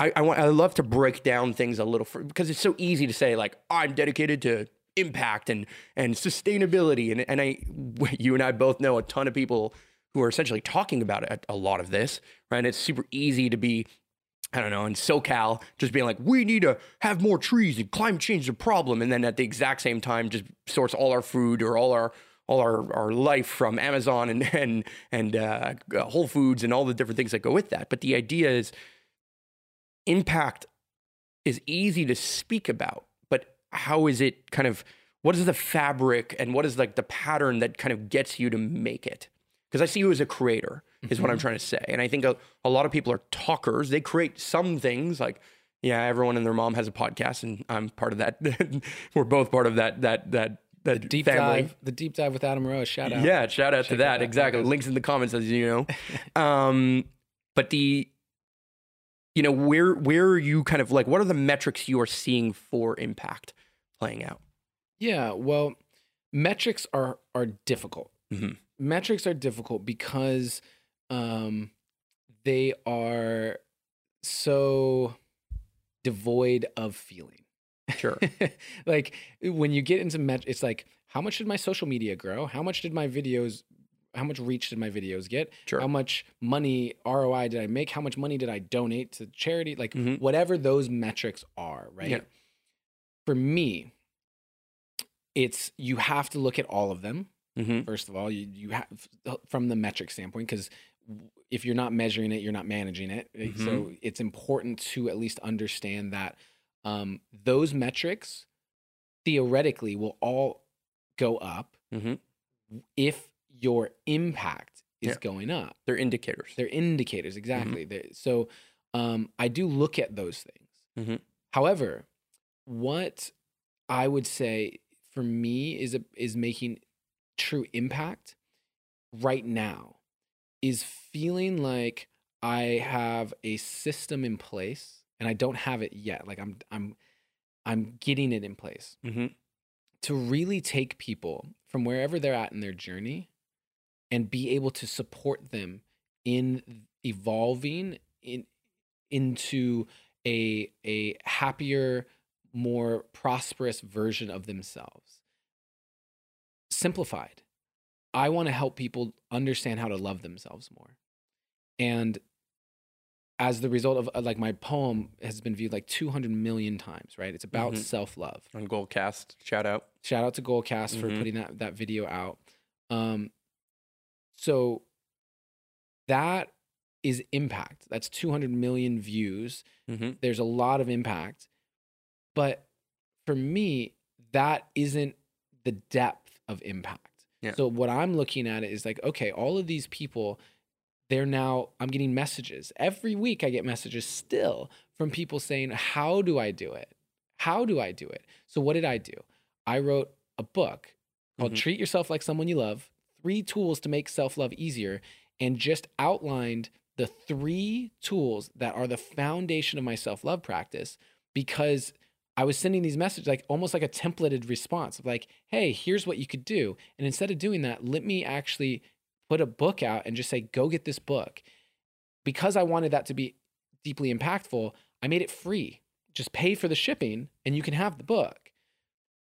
I, I want I love to break down things a little because it's so easy to say like I'm dedicated to impact and and sustainability and and I you and I both know a ton of people who are essentially talking about it, a lot of this, right? And it's super easy to be I don't know, in SoCal, just being like, we need to have more trees and climate change is a problem. And then at the exact same time, just source all our food or all our all our, our life from Amazon and and and uh, Whole Foods and all the different things that go with that. But the idea is impact is easy to speak about, but how is it kind of what is the fabric and what is like the pattern that kind of gets you to make it? Because I see you as a creator is what I'm mm-hmm. trying to say. And I think a, a lot of people are talkers. They create some things like yeah, everyone and their mom has a podcast, and I'm part of that. We're both part of. That that that the deep family. dive. The deep dive with Adam Roa. Shout out. Yeah, shout out to that. that exactly. Podcast. Links in the comments, as you know. um, but the, you know, where where are you kind of like? What are the metrics you are seeing for impact playing out? Yeah, well, metrics are are difficult. Mm-hmm. Metrics are difficult because um, they are so devoid of feeling. Sure. like when you get into met, it's like, how much did my social media grow? How much did my videos, how much reach did my videos get? Sure. How much money ROI did I make? How much money did I donate to charity? Like mm-hmm. whatever those metrics are, right? Yeah. For me, it's you have to look at all of them. Mm-hmm. First of all, you you have from the metric standpoint because if you're not measuring it, you're not managing it. Eh, mm-hmm. So it's important to at least understand that um, those metrics theoretically will all go up mm-hmm. if your impact is yeah. going up. They're indicators. They're indicators, mm-hmm. exactly. Mm-hmm. So um, I do look at those things. Mm-hmm. However, what I would say for me is a, is making true impact right now is feeling like I have a system in place and I don't have it yet. Like I'm I'm I'm getting it in place mm-hmm. to really take people from wherever they're at in their journey and be able to support them in evolving in into a a happier, more prosperous version of themselves. Simplified. I want to help people understand how to love themselves more. And as the result of uh, like my poem has been viewed like 200 million times, right? It's about mm-hmm. self-love. On Goalcast shout out. Shout out to Goalcast mm-hmm. for putting that that video out. Um so that is impact. That's 200 million views. Mm-hmm. There's a lot of impact. But for me, that isn't the depth of impact. Yeah. So what I'm looking at is like, okay, all of these people, they're now I'm getting messages. Every week I get messages still from people saying, How do I do it? How do I do it? So what did I do? I wrote a book called mm-hmm. Treat Yourself Like Someone You Love, three tools to make self-love easier, and just outlined the three tools that are the foundation of my self-love practice because I was sending these messages like almost like a templated response of like, hey, here's what you could do. And instead of doing that, let me actually put a book out and just say, go get this book. Because I wanted that to be deeply impactful, I made it free. Just pay for the shipping and you can have the book.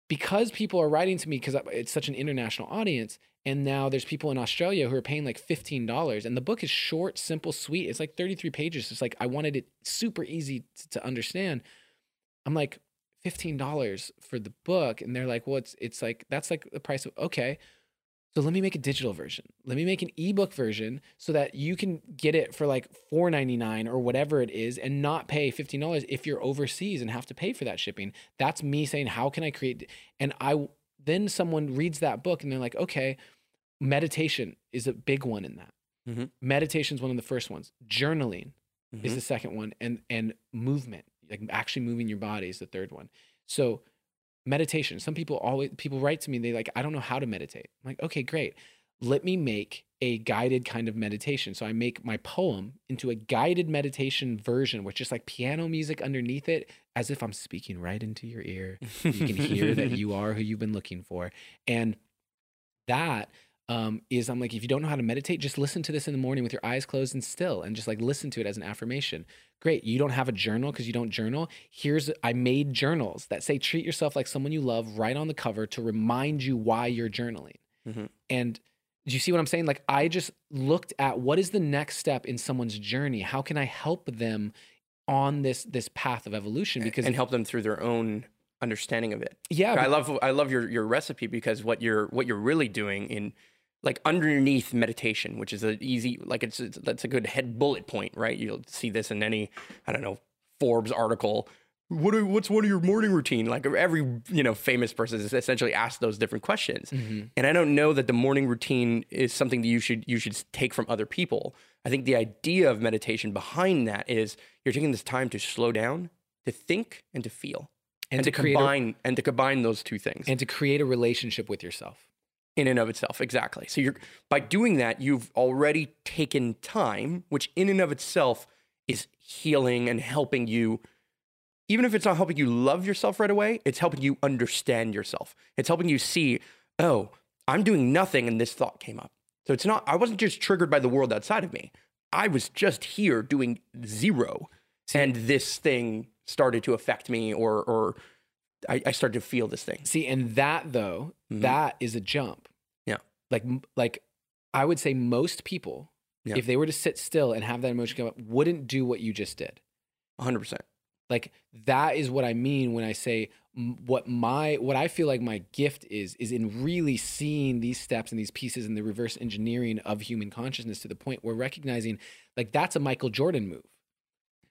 because people are writing to me because it's such an international audience and now there's people in australia who are paying like $15 and the book is short simple sweet it's like 33 pages it's like i wanted it super easy to, understand i'm like $15 for the book and they're like well it's it's like that's like the price of okay so let me make a digital version. Let me make an ebook version so that you can get it for like $4.99 or whatever it is and not pay $15 if you're overseas and have to pay for that shipping. That's me saying, how can I create? And I then someone reads that book and they're like, okay, meditation is a big one in that. Mhm. Meditation is one of the first ones. Journaling is Mhm. the second one, and and movement, like actually moving your body, is the third one. So meditation. Some people always people write to me. They like, I don't know how to meditate. I'm like, okay, great. Let me make a guided kind of meditation. So I make my poem into a guided meditation version with just like piano music underneath it, as if I'm speaking right into your ear. You can hear that you are who you've been looking for. And that um, is I'm like, if you don't know how to meditate, just listen to this in the morning with your eyes closed and still, and just like listen to it as an affirmation. Great. You don't have a journal because you don't journal. Here's I made journals that say treat yourself like someone you love right on the cover to remind you why you're journaling. Mhm. And do you see what I'm saying? Like I just looked at what is the next step in someone's journey? How can I help them on this this path of evolution? Because and help them through their own understanding of it. yeah, I love I love your your recipe because what you're what you're really doing in like underneath meditation, which is an easy like it's, it's that's a good head bullet point, right? You'll see this in any I don't know Forbes article. What are, what's one of your morning routine? Like every you know famous person is essentially asked those different questions. Mhm. And I don't know that the morning routine is something that you should you should take from other people. I think the idea of meditation behind that is you're taking this time to slow down, to think, and to feel, and, and, to, to, create a, combine and to combine those two things and to create a relationship with yourself. In and of itself. Exactly. So you're by doing that, you've already taken time, which in and of itself is healing and helping you. Even if it's not helping you love yourself right away, it's helping you understand yourself. It's helping you see, oh, I'm doing nothing and this thought came up. So it's not, I wasn't just triggered by the world outside of me. I was just here doing zero. And this thing started to affect me or or I, I started to feel this thing. See, and that though, Mhm. that is a jump. Yeah. Like like I would say most people, Yeah. if they were to sit still and have that emotion come up, wouldn't do what you just did. 100%. Like that is what I mean when I say what my what I feel like my gift is is in really seeing these steps and these pieces and the reverse engineering of human consciousness to the point where recognizing like that's a Michael Jordan move.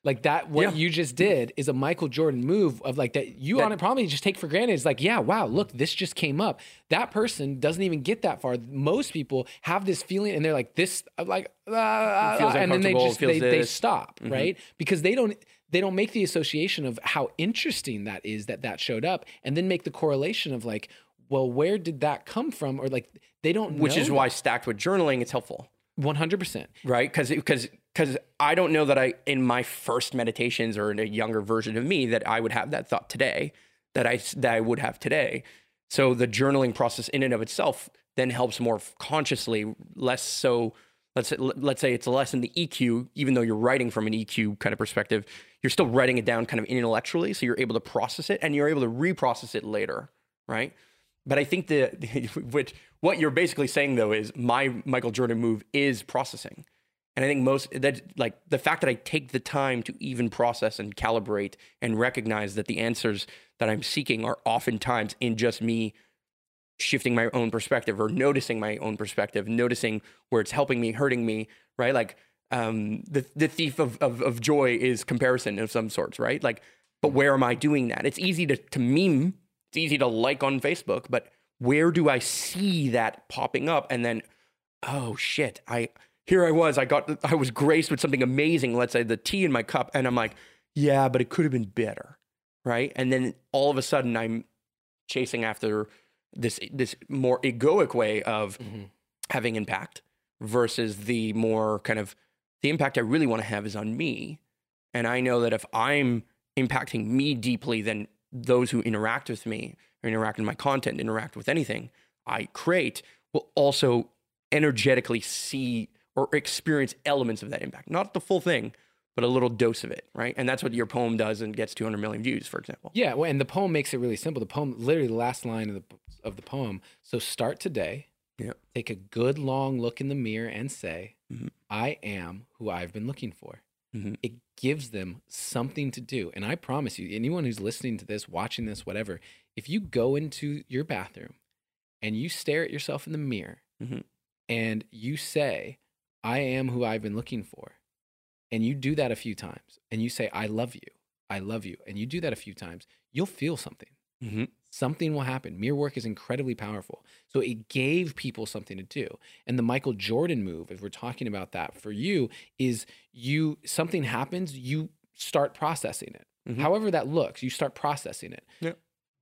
Like that, what Yeah. you just did is a Michael Jordan move of like that you That- on it probably just take for granted. It's like, yeah, wow, look, this just came up. That person doesn't even get that far. Most people have this feeling and they're like, this, like, ah, ah, ah, and then they just they, they stop, Mhm. right? Because they don't they don't make the association of how interesting that is that that showed up, and then make the correlation of like, well, where did that come from, or like they don't, Which is why stacked with journaling it's helpful. one hundred percent. right because because because i don't know that i in my first meditations or in a younger version of me that i would have that thought today that i that i would have today so the journaling process in and of itself then helps more consciously less so let's say, let's say it's less in the eq even though you're writing from an eq kind of perspective you're still writing it down kind of intellectually so you're able to process it and you're able to reprocess it later right but I think the which what you're basically saying though is my Michael Jordan move is processing. And I think most that like the fact that I take the time to even process and calibrate and recognize that the answers that I'm seeking are oftentimes in just me shifting my own perspective or noticing my own perspective, noticing where it's helping me, hurting me, right? Like um, the the thief of, of of joy is comparison of some sorts, right? Like, but where am I doing that? It's easy to to meme, it's easy to like on Facebook, but where do I see that popping up? And then, oh shit, I here I was, I got I was graced with something amazing. Let's say the tea in my cup, and I'm like, yeah, but it could have been better, right? And then all of a sudden, I'm chasing after this this more egoic way of Mhm. having impact versus the more kind of the impact I really want to have is on me. And I know that if I'm impacting me deeply, then those who interact with me or interact in my content, interact with anything I create, will also energetically see or experience elements of that impact. Not the full thing, but a little dose of it, right? And that's what your poem does and gets 200 million views, for example. Yeah, well, and the poem makes it really simple. The poem, literally, the last line of the of the poem. So start today. Yep. Take a good long look in the mirror and say, Mhm. "I am who I've been looking for." Mhm. It gives them something to do, and I promise you, anyone who's listening to this, watching this, whatever, if you go into your bathroom and you stare at yourself in the mirror Mhm. and you say, "I am who I've been looking for," and you do that a few times, and you say, "I love you," I love you, and you do that a few times, you'll feel something. Mhm. Something will happen. Mirror work is incredibly powerful. So it gave people something to do. And the Michael Jordan move, if we're talking about that for you, is you something happens, you start processing it. Mhm. However that looks, you start processing it. Yeah.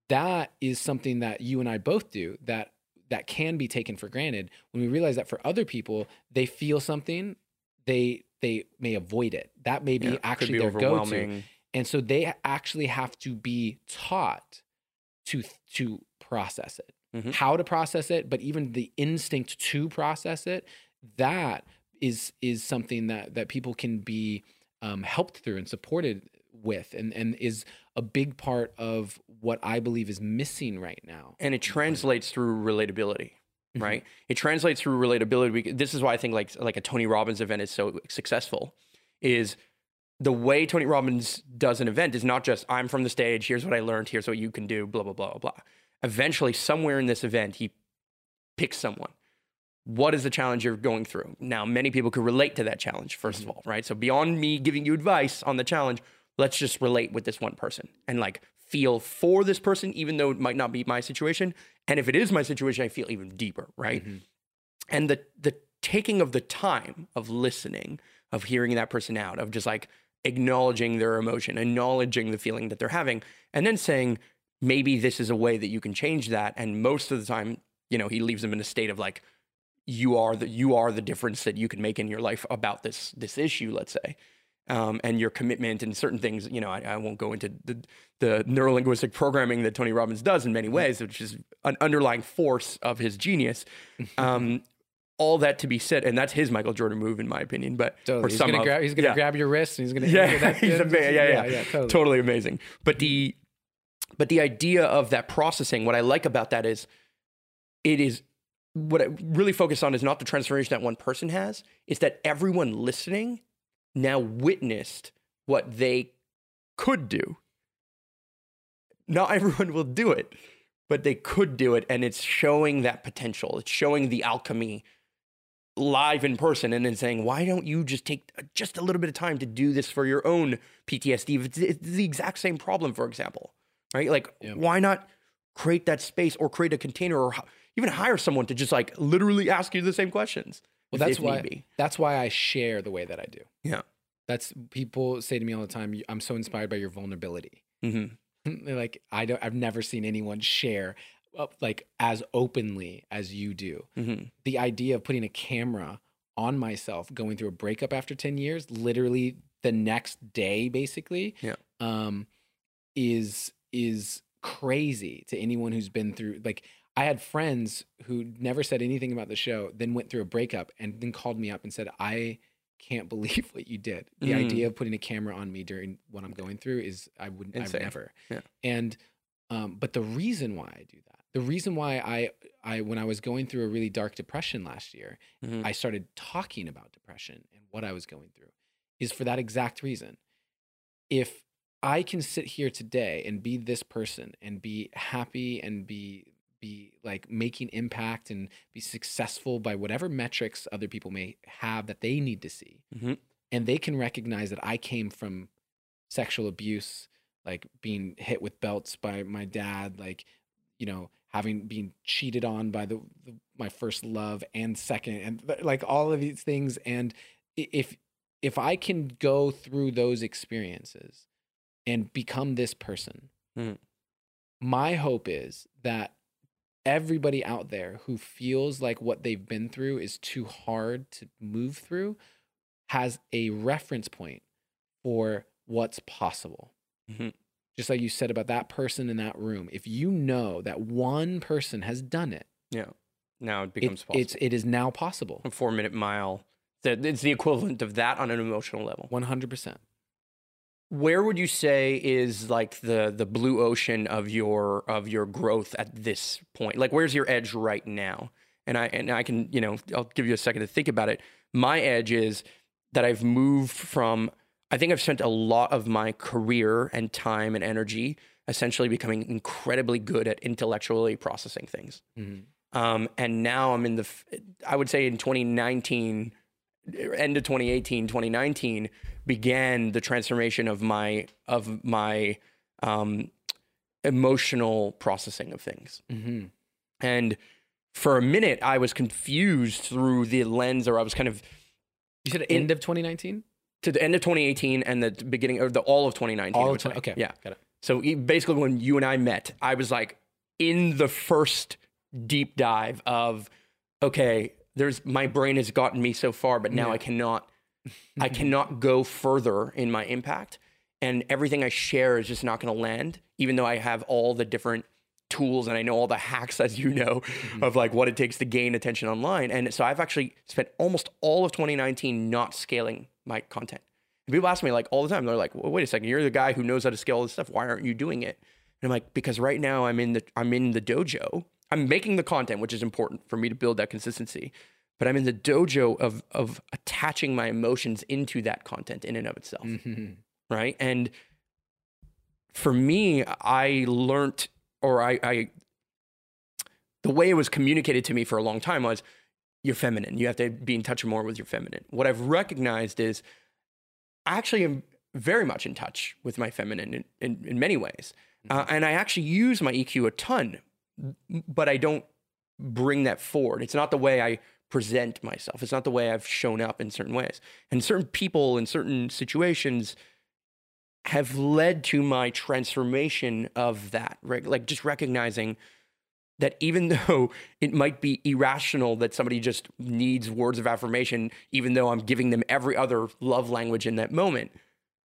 That is something that you and I both do that that can be taken for granted when we realize that for other people, they feel something, they they may avoid it. That may be Yeah, actually be their go-to. And so they actually have to be taught to to process it. Mhm. How to process it, but even the instinct to process it, that is is something that that people can be um, helped through and supported with and and is a big part of what I believe is missing right now. and it translates through relatability Mhm. right? It translates through relatability this is why i think like like a tony robbins event is so successful is the way tony robbins does an event is not just i'm from the stage here's what i learned here's what you can do blah blah blah blah blah. Eventually somewhere in this event he picks someone. What is the challenge you're going through? Now many people could relate to that challenge 1st of all right? So beyond me giving you advice on the challenge let's just relate with this one person and like feel for this person even though it might not be my situation. And if it is my situation i feel even deeper right? Mhm. and the the taking of the time of listening of hearing that person out of just like acknowledging their emotion acknowledging the feeling that they're having and then saying maybe this is a way that you can change that. And most of the time you know he leaves them in a state of like you are the you are the difference that you can make in your life about this this issue let's say um, and your commitment and certain things you know I, I won't go into the the neurolinguistic programming that Tony Robbins does in many ways which is an underlying force of his genius um, all that to be said and that's his Michael Jordan move in my opinion but Totally. or He's gonna of- grab he's gonna yeah. grab your wrist and he's gonna Yeah, that's- he's ama- yeah, yeah. yeah, totally. totally amazing. But the but the idea of that processing, what I like about that is it is what I really focus on is not the transformation that one person has, it's that everyone listening now witnessed what they could do. Not everyone will do it, but they could do it. And it's showing that potential. It's showing the alchemy live in person and then saying, why don't you just take uh, just a little bit of time to do this for your own PTSD? It's, it's the exact same problem, for example, right? Like, Yeah. why not create that space or create a container or even hire someone to just like literally ask you the same questions? Well, that's why that's why I share the way that I do. Yeah. That's people say to me all the time, I'm so inspired by your vulnerability. hmm They're like I don't I've never seen anyone share uh, like as openly as you do. hmm The idea of putting a camera on myself going through a breakup after 10 years, literally the next day basically, Yeah. um is is crazy to anyone who's been through like I had friends who never said anything about the show, then went through a breakup and then called me up and said, I can't believe what you did. The Mm. idea of putting a camera on me during what I'm going through is I wouldn't I've never. Yeah. And um, but the reason why I do that, the reason why I I when I was going through a really dark depression last year, Mhm. I started talking about depression and what I was going through is for that exact reason. If I can sit here today and be this person and be happy and be be like making impact and be successful by whatever metrics other people may have that they need to see Mhm. and they can recognize that I came from sexual abuse like being hit with belts by my dad like you know having been cheated on by the, the my first love and second and th- like all of these things and if if I can go through those experiences and become this person Mhm. my hope is that everybody out there who feels like what they've been through is too hard to move through has a reference point for what's possible. Mhm. Just like you said about that person in that room, if you know that one person has done it, Yeah. Now it it- becomes possible. it's it is now possible. a four minute mile it's the equivalent of that on an emotional level. One hundred percent. Where would you say is like the the blue ocean of your of your growth at this point? Like where's your edge right now? And I and I can, you know, I'll give you a second to think about it. My edge is that I've moved from I think I've spent a lot of my career and time and energy essentially becoming incredibly good at intellectually processing things. Mm-hmm. Um, and now I'm in the, i would say in 2019, end of 2018, 2019 began the transformation of my, of my um, emotional processing of things. Mm-hmm. And for a minute, I was confused through the lens, or I was kind of You said In- end of 2019. to the end of 2018 and the beginning or the all of 2019. All of 20, okay. Yeah. got it. So basically, when you and I met, I was like in the first deep dive of, okay, there's my brain has gotten me so far, but now Yeah. I cannot, I cannot go further in my impact, and everything I share is just not going to land, even though I have all the different tools and I know all the hacks, as you know, mm-hmm. of like what it takes to gain attention online. And so I've actually spent almost all of 2019 not scaling my content. And people ask me like all the time, they're like, well, wait a second, you're the guy who knows how to scale all this stuff. Why aren't you doing it? And I'm like, because right now I'm in the I'm in the dojo. I'm making the content, which is important for me to build that consistency. But I'm in the dojo of of attaching my emotions into that content in and of itself. Mm-hmm. Right. And for me, I learned or I, I the way it was communicated to me for a long time was you're feminine. You have to be in touch more with your feminine. What I've recognized is I actually am very much in touch with my feminine in, in, in many ways. Uh, and I actually use my EQ a ton, but I don't bring that forward. It's not the way I present myself. It's not the way I've shown up in certain ways. And certain people in certain situations have led to my transformation of that, right? Like just recognizing that even though it might be irrational that somebody just needs words of affirmation, even though I'm giving them every other love language in that moment,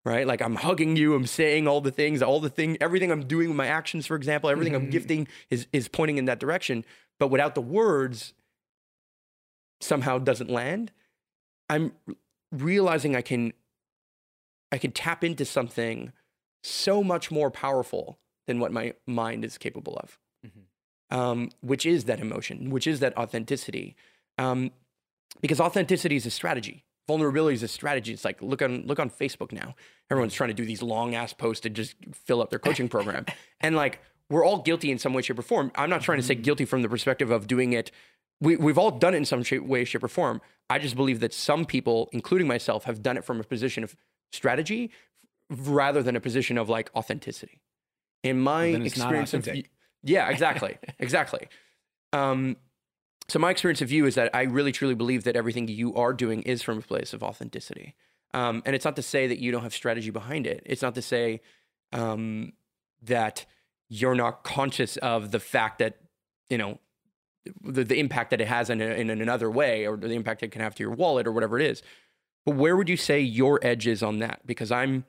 right? Like I'm hugging you, I'm saying all the things, all the thing, everything I'm doing with my actions, for example, everything I'm Mhm. gifting is is pointing in that direction. But without the words, somehow doesn't land. I'm realizing I can I can tap into something so much more powerful than what my mind is capable of, Mhm. um, which is that emotion, which is that authenticity. Um, because authenticity is a strategy. Vulnerability is a strategy. It's like look on look on Facebook now. Everyone's trying to do these long ass posts to just fill up their coaching program, and like we're all guilty in some way, shape, or form. I'm not trying to say guilty from the perspective of doing it. We, we've all done it in some shape, way, shape, or form. I just believe that some people, including myself, have done it from a position of strategy rather than a position of like authenticity. In my not experience of yeah, exactly, exactly. Um, so my experience of you is that I really truly believe that everything you are doing is from a place of authenticity. Um, and it's not to say that you don't have strategy behind it. It's not to say um, that you're not conscious of the fact that you know the, the impact that it has in, a, in another way, or the impact it can have to your wallet, or whatever it is. But where would you say your edge is on that? Because I'm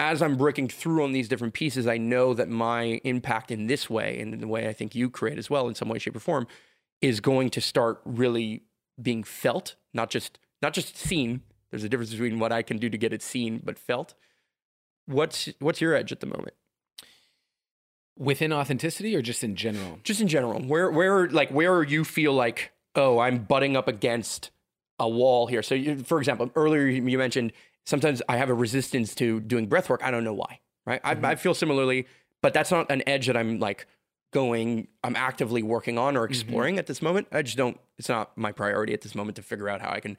as I'm breaking through on these different pieces, I know that my impact in this way, and in the way I think you create as well, in some way, shape, or form, is going to start really being felt, not just not just seen. There's a difference between what I can do to get it seen, but felt. What's what's your edge at the moment? Within authenticity or just in general? Just in general, where where like where are you feel like, oh, I'm butting up against a wall here. So, you, for example, earlier you mentioned sometimes I have a resistance to doing breath work. I don't know why, right? I, I mm-hmm. feel similarly, but that's not an edge that I'm like going, I'm actively working on or mm-hmm. exploring at this moment. I just don't, it's not my priority at this moment to figure out how I can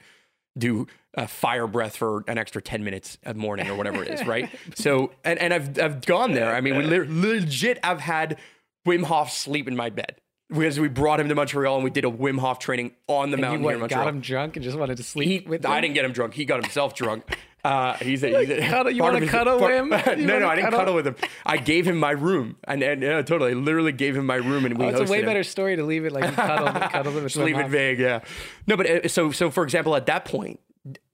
do a fire breath for an extra 10 minutes a morning or whatever it is, right? so, and, and I've, I've gone there. I mean, we le- legit, I've had Wim Hof sleep in my bed. Because we brought him to Montreal and we did a Wim Hof training on the And mountain you here in what, Montreal. got him drunk and just wanted to sleep He, with I didn't get him drunk. He got himself drunk. Uh, he's a, he's a Cuddle- you wanna cuddle part- him? You no, no, I didn't cuddle? cuddle with him. I gave him my room, and and yeah, totally, literally gave him my room, and we Oh, it's a way him. better story to leave it like you cuddled, cuddled with Just leave it vague, yeah. No, but uh, so so for example, at that point,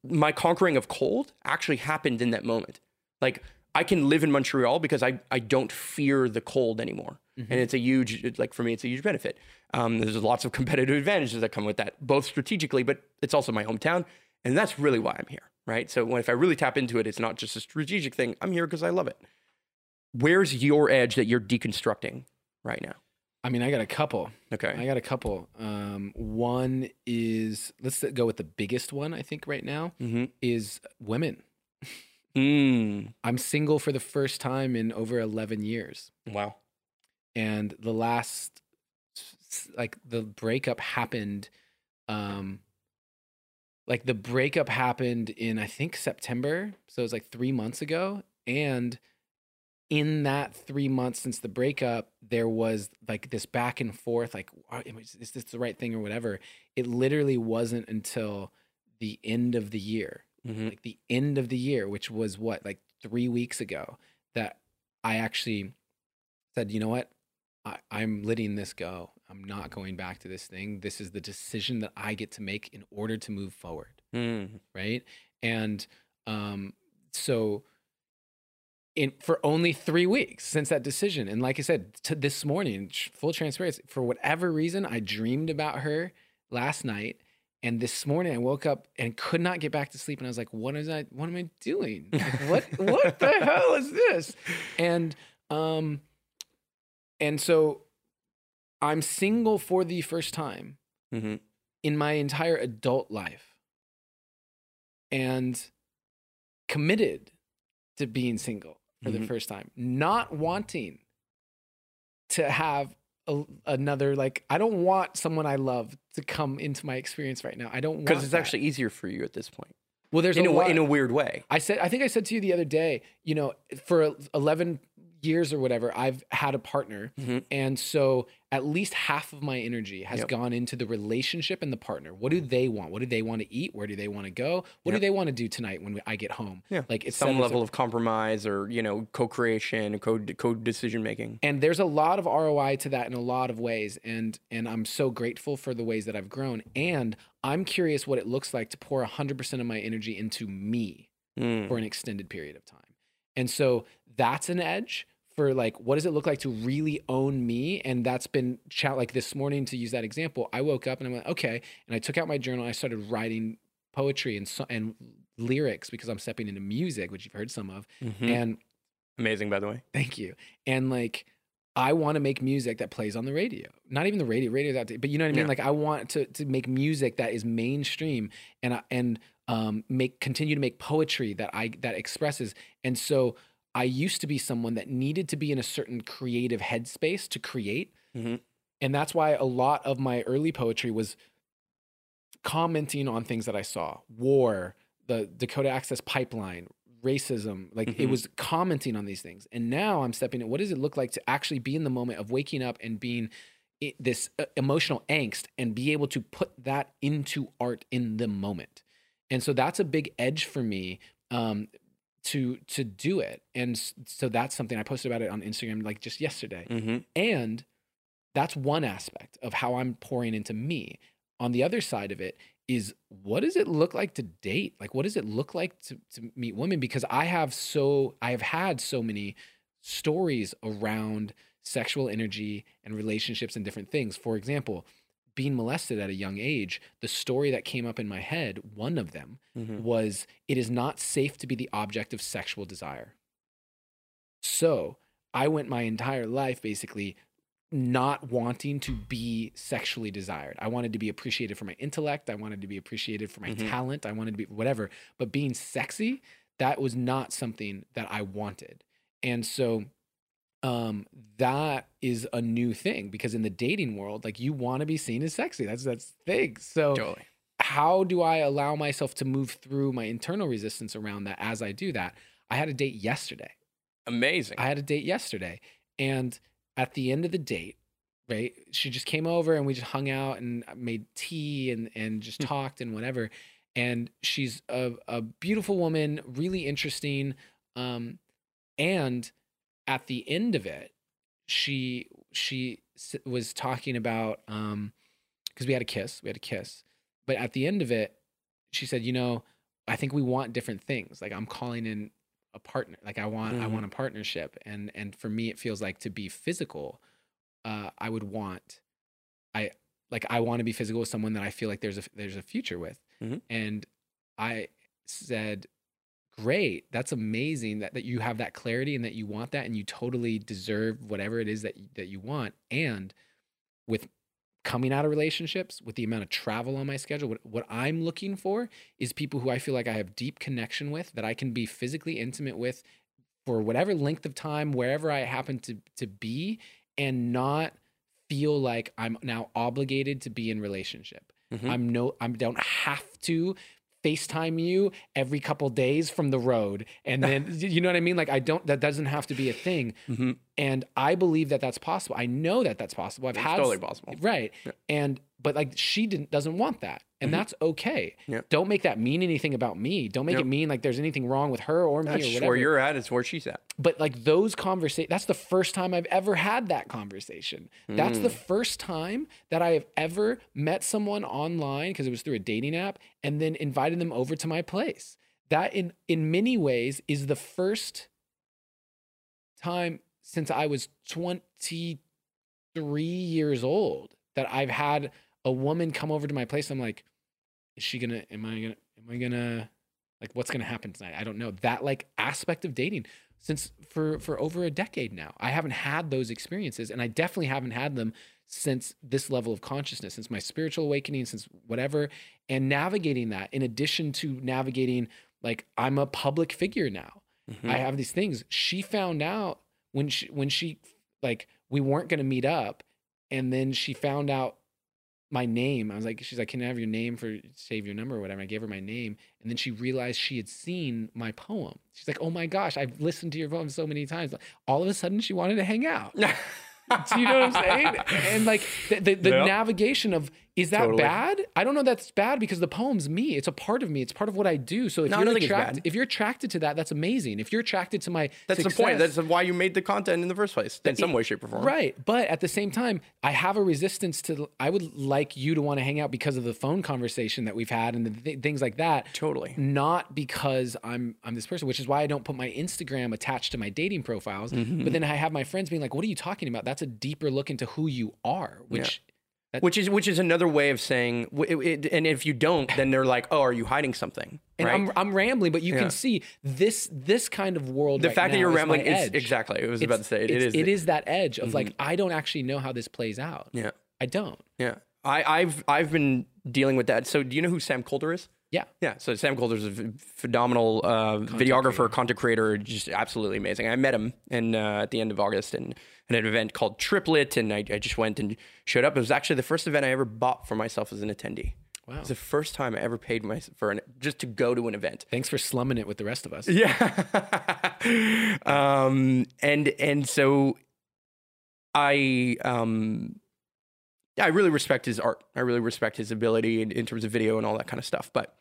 my conquering of cold actually happened in that moment. Like I can live in Montreal because I I don't fear the cold anymore. Mhm. and it's a huge like for me it's a huge benefit um, there's lots of competitive advantages that come with that both strategically but it's also my hometown and that's really why i'm here right so when, if i really tap into it it's not just a strategic thing i'm here because i love it where's your edge that you're deconstructing right now I mean, I got a couple. okay I got a couple. Um, one is let's go with the biggest one. I think right now mm-hmm. is women. mm. I'm single for the first time in over 11 years. wow and the last like the breakup happened um like the breakup happened in i think september so it was like three months ago and in that three months since the breakup there was like this back and forth like is this the right thing or whatever it literally wasn't until the end of the year mm-hmm. like the end of the year, which was what, like three weeks ago, that I actually said, you know what? I, I'm letting this go. I'm not going back to this thing. This is the decision that I get to make in order to move forward. mm. Right. And um, so in for only three weeks since that decision. And like I said, to this morning, full transparency, for whatever reason, I dreamed about her last night. And this morning I woke up and could not get back to sleep. And I was like, what is I what am I doing? Like, what what the hell is this? And um and so I'm single for the first time Mm-hmm. in my entire adult life and committed to being single for the Mhm. first time, not wanting to have a, another like I don't want someone I love to come into my experience right now. I don't because it's that. actually easier for you at this point well there's in a, a, in a weird way I said I think I said to you the other day, you know, for 11 years or whatever, I've had a partner Mhm. and so at least half of my energy has Yep. gone into the relationship and the partner. What do they want? What do they want to eat? Where do they want to go? What do they want to do tonight when I get home? Yeah. Like it's some level of compromise or you know co-creation co co decision making and there's a lot of ROI to that in a lot of ways and and I'm so grateful for the ways that I've grown and I'm curious what it looks like to pour 100% of my energy into me Mm. for an extended period of time. And so that's an edge for like what does it look like to really own me and that's been chat like this morning to use that example I woke up and I'm like okay and I took out my journal I started writing poetry and so- and lyrics because I'm stepping into music which you've heard some of Mhm. and amazing by the way thank you and like I want to make music that plays on the radio. Not even the radio, radio's out, but you know what I mean. Yeah. Like I want to to make music that is mainstream and I- and um make continue to make poetry that I that expresses. And so I used to be someone that needed to be in a certain creative headspace to create, Mhm. and that's why a lot of my early poetry was commenting on things that I saw, war, the Dakota Access Pipeline, racism. Like it Mhm. was commenting on these things. And now I'm stepping in. What does it look like to actually be in the moment of waking up and being i- this uh, emotional angst and be able to put that into art in the moment? And so that's a big edge for me um, to to do it. And so that's something I posted about it on Instagram like just yesterday. Mhm. And that's one aspect of how I'm pouring into me. On the other side of it is what does it look like to date? Like, what does it look like to, to meet women? Because I have so, I have had so many stories around sexual energy and relationships and different things. For example, being molested at a young age, the story that came up in my head, one of them Mhm. was it is not safe to be the object of sexual desire. So I went my entire life basically not wanting to be sexually desired. I wanted to be appreciated for my intellect. I wanted to be appreciated for my Mhm. talent. I wanted to be whatever. But being sexy, that was not something that I wanted. And so um that is a new thing because in the dating world like you want to be seen as sexy that's that's big so totally how do I allow myself to move through my internal resistance around that as I do that? I had a date yesterday. amazing I had a date yesterday. And at the end of the date, right, she just came over and we just hung out and made tea and, and just Hmm. talked and whatever. And she's a, a beautiful woman, really interesting. Um, and at the end of it, she she was talking about um because we had a kiss, we had a kiss, but at the end of it, she said, you know, I think we want different things. Like I'm calling in a partner. Like I want I Mhm. want a partnership, and and for me, it feels like to be physical uh, I would want. I like I want to be physical with someone that I feel like there's a there's a future with. Mhm. And I said, "Great, that's amazing that that you have that clarity and that you want that and you totally deserve whatever it is that you- that you want." And with coming out of relationships, with the amount of travel on my schedule, what, what I'm looking for is people who I feel like I have deep connection with, that I can be physically intimate with for whatever length of time, wherever I happen to to be, and not feel like I'm now obligated to be in relationship. Mhm. I'm no I don't have to FaceTime you every couple days from the road. And then you know what I mean? Like I don't that doesn't have to be a thing. Mhm. And I believe that that's possible. I know that that's possible. I've It's had totally possible. Right. Yeah. And but like she didn't doesn't want that. And Mhm. that's okay. Yeah. Don't make that mean anything about me. Don't make Yep. it mean like there's anything wrong with her or me That's or whatever. where you're at. It's where she's at. but like those conversations that's the first time I've ever had that conversation. That's the Mm. first time that I have ever met someone online because it was through a dating app and then invited them over to my place. That in in many ways is the first time since I was 23 years old that I've had a woman come over to my place. I'm like, is she gonna, am I gonna, am I gonna, like, what's gonna happen tonight? I don't know. That like aspect of dating since for for over a decade now. I haven't had those experiences, and I definitely haven't had them since this level of consciousness, since my spiritual awakening, since whatever, and navigating that. In addition to navigating, like I'm a public figure now. Mhm. I have these things. She found out when she when she like we weren't gonna meet up, and then she found out my name. I was like, she's like, can I have your name for save your number or whatever? I gave her my name, and then she realized she had seen my poem. She's like, oh my gosh, I've listened to your poem so many times. All of a sudden, she wanted to hang out. Do you know what I'm saying? And like the, the, the Yeah. navigation of is that Totally. bad? I don't know that's bad because the poem's me. It's a part of me. It's part of what I do. So if No, you're don't think it's attracted, if you're attracted to that, that's amazing. If you're attracted to my That's the point. That's why you made the content in the first place, in some way, shape, or form. Right. But at the same time, I have a resistance to, I would like you to want to hang out because of the phone conversation that we've had and the th- things like that. Totally. Not because I'm I'm this person, which is why I don't put my Instagram attached to my dating profiles. Mm-hmm. But then I have my friends being like, "What are you talking about? That's a deeper look into who you are." Which Which is which is another way of saying, it, it- and if you don't, then they're like, "Oh, are you hiding something?" and right? I'm I'm rambling, but you Yeah. can see this this kind of world. the right fact that you're rambling is exactly. I was It's- about to say it, is. It is that edge of like mm-hmm. I don't actually know how this plays out. Yeah, I don't. yeah. I, I've I've been dealing with that. So do you know who Sam Kolder is? Yeah. Yeah, so Sam Kolder's a phenomenal uh, videographer, content creator, just absolutely amazing. I met him in, uh, at the end of August in, in an event called Triplet, and I, I just went and showed up. It was actually the first event I ever bought for myself as an attendee. Wow. It was the first time I ever paid my for an, just to go to an event. Thanks for slumming it with the rest of us. Yeah. um, and and so I um yeah, I really respect his art. I really respect his ability in, in terms of video and all that kind of stuff. But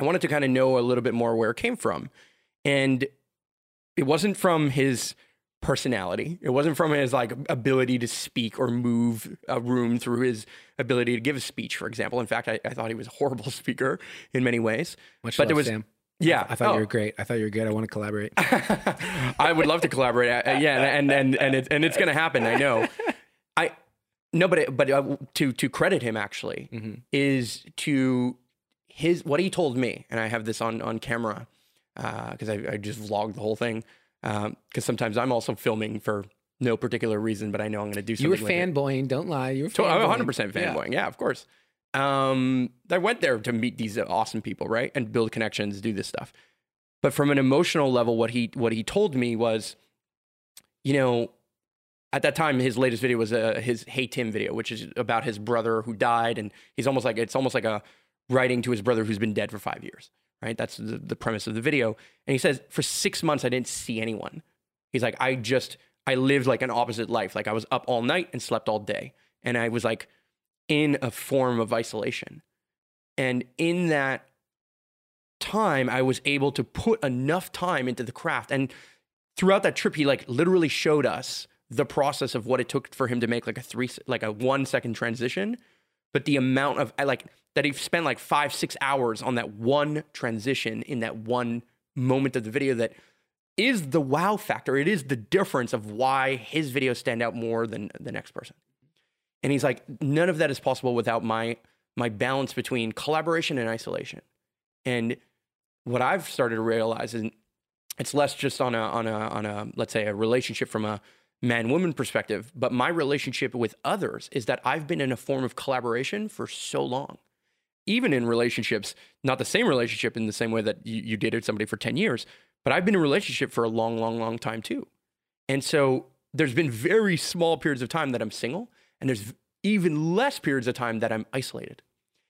I wanted to kind of know a little bit more where it came from. And it wasn't from his personality. It wasn't from his like ability to speak or move a room through his ability to give a speech, for example. In fact, I, I thought he was a horrible speaker in many ways. Much But love, there was- Sam. Yeah. I thought Oh. you were great. I thought you were good. I want to collaborate. I would love to collaborate. Uh, yeah, and and and it's and it's going to happen. I know. No, but it, but uh, to to credit him actually Mhm. is to his what he told me, and I have this on on camera because I, I just vlogged the whole thing. Because sometimes I'm also filming for no particular reason, but I know I'm going to do something. You were fanboying. Don't lie. You were So I'm fanboying. 100 percent Yeah. fanboying. Yeah. of course. Um, I went there to meet these awesome people, right, and build connections, do this stuff. But from an emotional level, what he what he told me was, you know, at that time, his latest video was uh, his "Hey Tim" video, which is about his brother who died, and he's almost like it's almost like a writing to his brother who's been dead for five years, right? That's the, the premise of the video. And he says, for six months, I didn't see anyone. He's like, I just I lived like an opposite life. Like I was up all night and slept all day, and I was like in a form of isolation. And in that time, I was able to put enough time into the craft. And throughout that trip, he like literally showed us the process of what it took for him to make like a three, like a one second transition. But the amount of like that he spent like five, six hours on that one transition in that one moment of the video that is the wow factor. It is the difference of why his videos stand out more than the next person. And he's like, none of that is possible without my my balance between collaboration and isolation. And what I've started to realize is it's less just on a on a on a let's say a relationship from a man woman perspective, but my relationship with others is that I've been in a form of collaboration for so long. Even in relationships, not the same relationship in the same way that you, you dated somebody for 10 years, but I've been in a relationship for a long, long, long time too. And so there's been very small periods of time that I'm single, and there's even less periods of time that I'm isolated.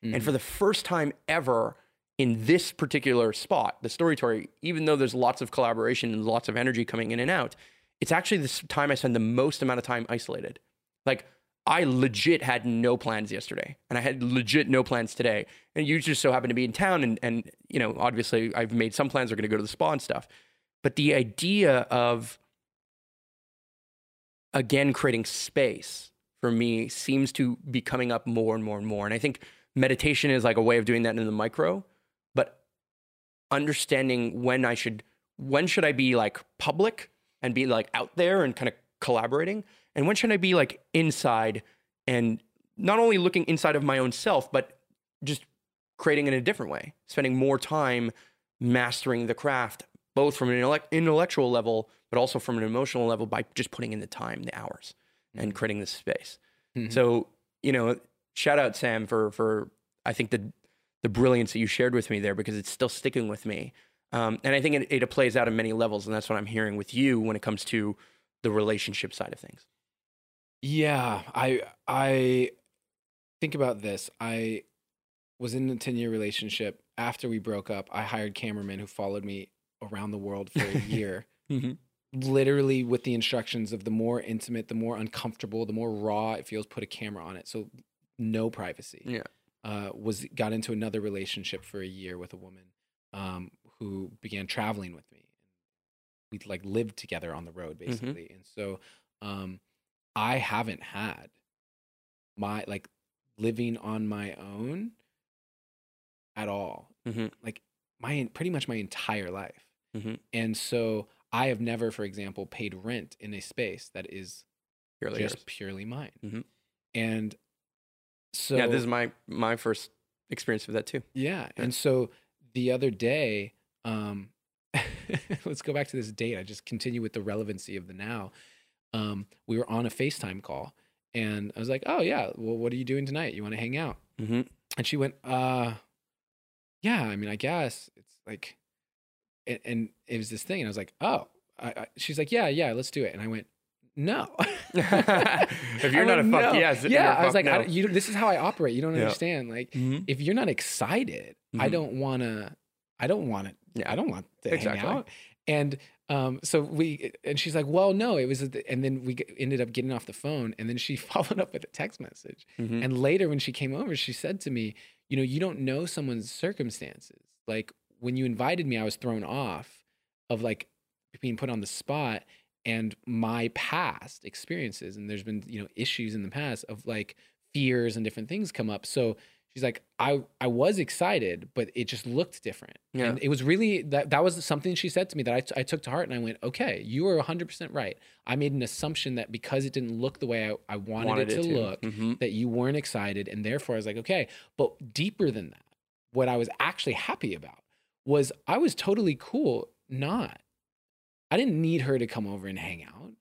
Mm-hmm. And for the first time ever in this particular spot, the story even though there's lots of collaboration and lots of energy coming in and out, it's actually this time I spend the most amount of time isolated. Like I legit had no plans yesterday, and I had legit no plans today. And you just so happen to be in town, and and you know, obviously, I've made some plans. We're going to go to the spa and stuff. But the idea of again creating space for me seems to be coming up more and more and more. And I think meditation is like a way of doing that in the micro, but understanding when I should when should I be like public and be like out there and kind of collaborating? And when should I be like inside and not only looking inside of my own self, but just creating in a different way, spending more time mastering the craft, both from an intellectual level, but also from an emotional level by just putting in the time, the hours, and mm-hmm. creating this space. Mm-hmm. So, you know, shout out Sam for for I think the the brilliance that you shared with me there because it's still sticking with me. Um, and I think it, it plays out in many levels, and that's what I'm hearing with you when it comes to the relationship side of things. Yeah, I I think about this. I was in a 10 year relationship. After we broke up, I hired cameramen who followed me around the world for a year. mm-hmm. Literally with the instructions of the more intimate, the more uncomfortable, the more raw it feels, put a camera on it. So no privacy. Yeah. Uh, was got into another relationship for a year with a woman um, who began traveling with me. We like lived together on the road mm-hmm. basically, mm-hmm. and so um, I haven't had my like living on my own at all. Mm-hmm. Like my pretty much my entire life, mm-hmm. and so I have never, for example, paid rent in a space that is purely just yours. purely mine. Mm-hmm. And so yeah, this is my my first experience with that too. Yeah, yeah. and so the other day, um, let's go back to this date. I just continue with the relevancy of the now. Um, we were on a FaceTime call, and I was like, "Oh yeah, well, what are you doing tonight? You want to hang out?" Mm-hmm. And she went, "Uh, yeah. I mean, I guess it's like." And, and it was this thing, and I was like, "Oh." I, I, she's like, "Yeah, yeah, let's do it." And I went, no. if you're not a fuck no. yes, yeah. I was like, no. I, you, this is how I operate. You don't yeah. understand. Like, mm-hmm. if you're not excited, mm-hmm. I don't want to. I don't want it. Yeah. I don't want to exactly. hang out. And um, so we, and she's like, well, no, it was, and then we ended up getting off the phone, and then she followed up with a text message. Mm-hmm. And later, when she came over, she said to me, you know, you don't know someone's circumstances. Like when you invited me, I was thrown off of like being put on the spot and my past experiences and there's been you know issues in the past of like fears and different things come up so she's like i i was excited but it just looked different yeah. and it was really that that was something she said to me that I, t- I took to heart and i went okay you are 100% right i made an assumption that because it didn't look the way i, I wanted, wanted it, to, it to. look mm-hmm. that you weren't excited and therefore i was like okay but deeper than that what i was actually happy about was i was totally cool not I didn't need her to come over and hang out.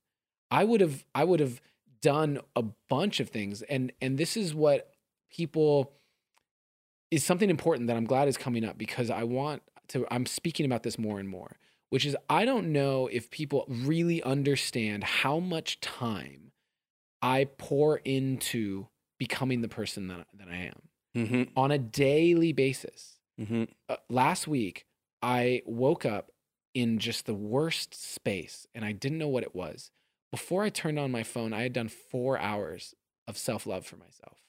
I would have I would have done a bunch of things and and this is what people is something important that I'm glad is coming up because I want to I'm speaking about this more and more, which is I don't know if people really understand how much time I pour into becoming the person that, that I am mm-hmm. on a daily basis. Mm-hmm. Uh, last week, I woke up in just the worst space and I didn't know what it was. Before I turned on my phone, I had done four hours of self love for myself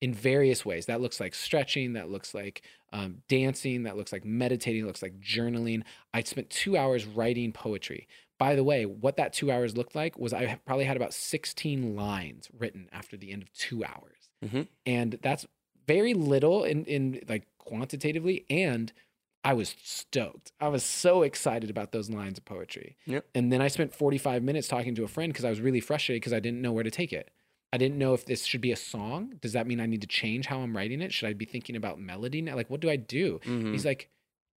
in various ways. That looks like stretching, that looks like um, dancing, that looks like meditating, looks like journaling. I spent two hours writing poetry. By the way, what that two hours looked like was I probably had about 16 lines written after the end of two hours. Mm-hmm. And that's very little in, in like quantitatively. And I was stoked. I was so excited about those lines of poetry. Yep. And then I spent 45 minutes talking to a friend because I was really frustrated because I didn't know where to take it. I didn't know if this should be a song. Does that mean I need to change how I'm writing it? Should I be thinking about melody now? Like, what do I do? Mhm. He's like,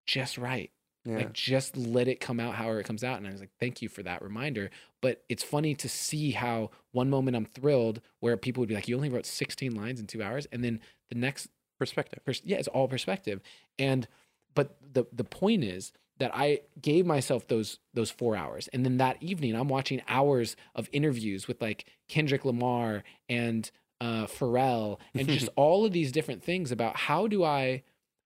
just write. Yeah. Like, just let it come out however it comes out. And I was like, thank you for that reminder. But it's funny to see how one moment I'm thrilled where people would be like, you only wrote 16 lines in two hours. And then the next perspective. pers- yeah, it's all perspective. And but the the point is that I gave myself those those four hours, and then that evening I'm watching hours of interviews with like Kendrick Lamar and uh, Pharrell, and just all of these different things about how do I.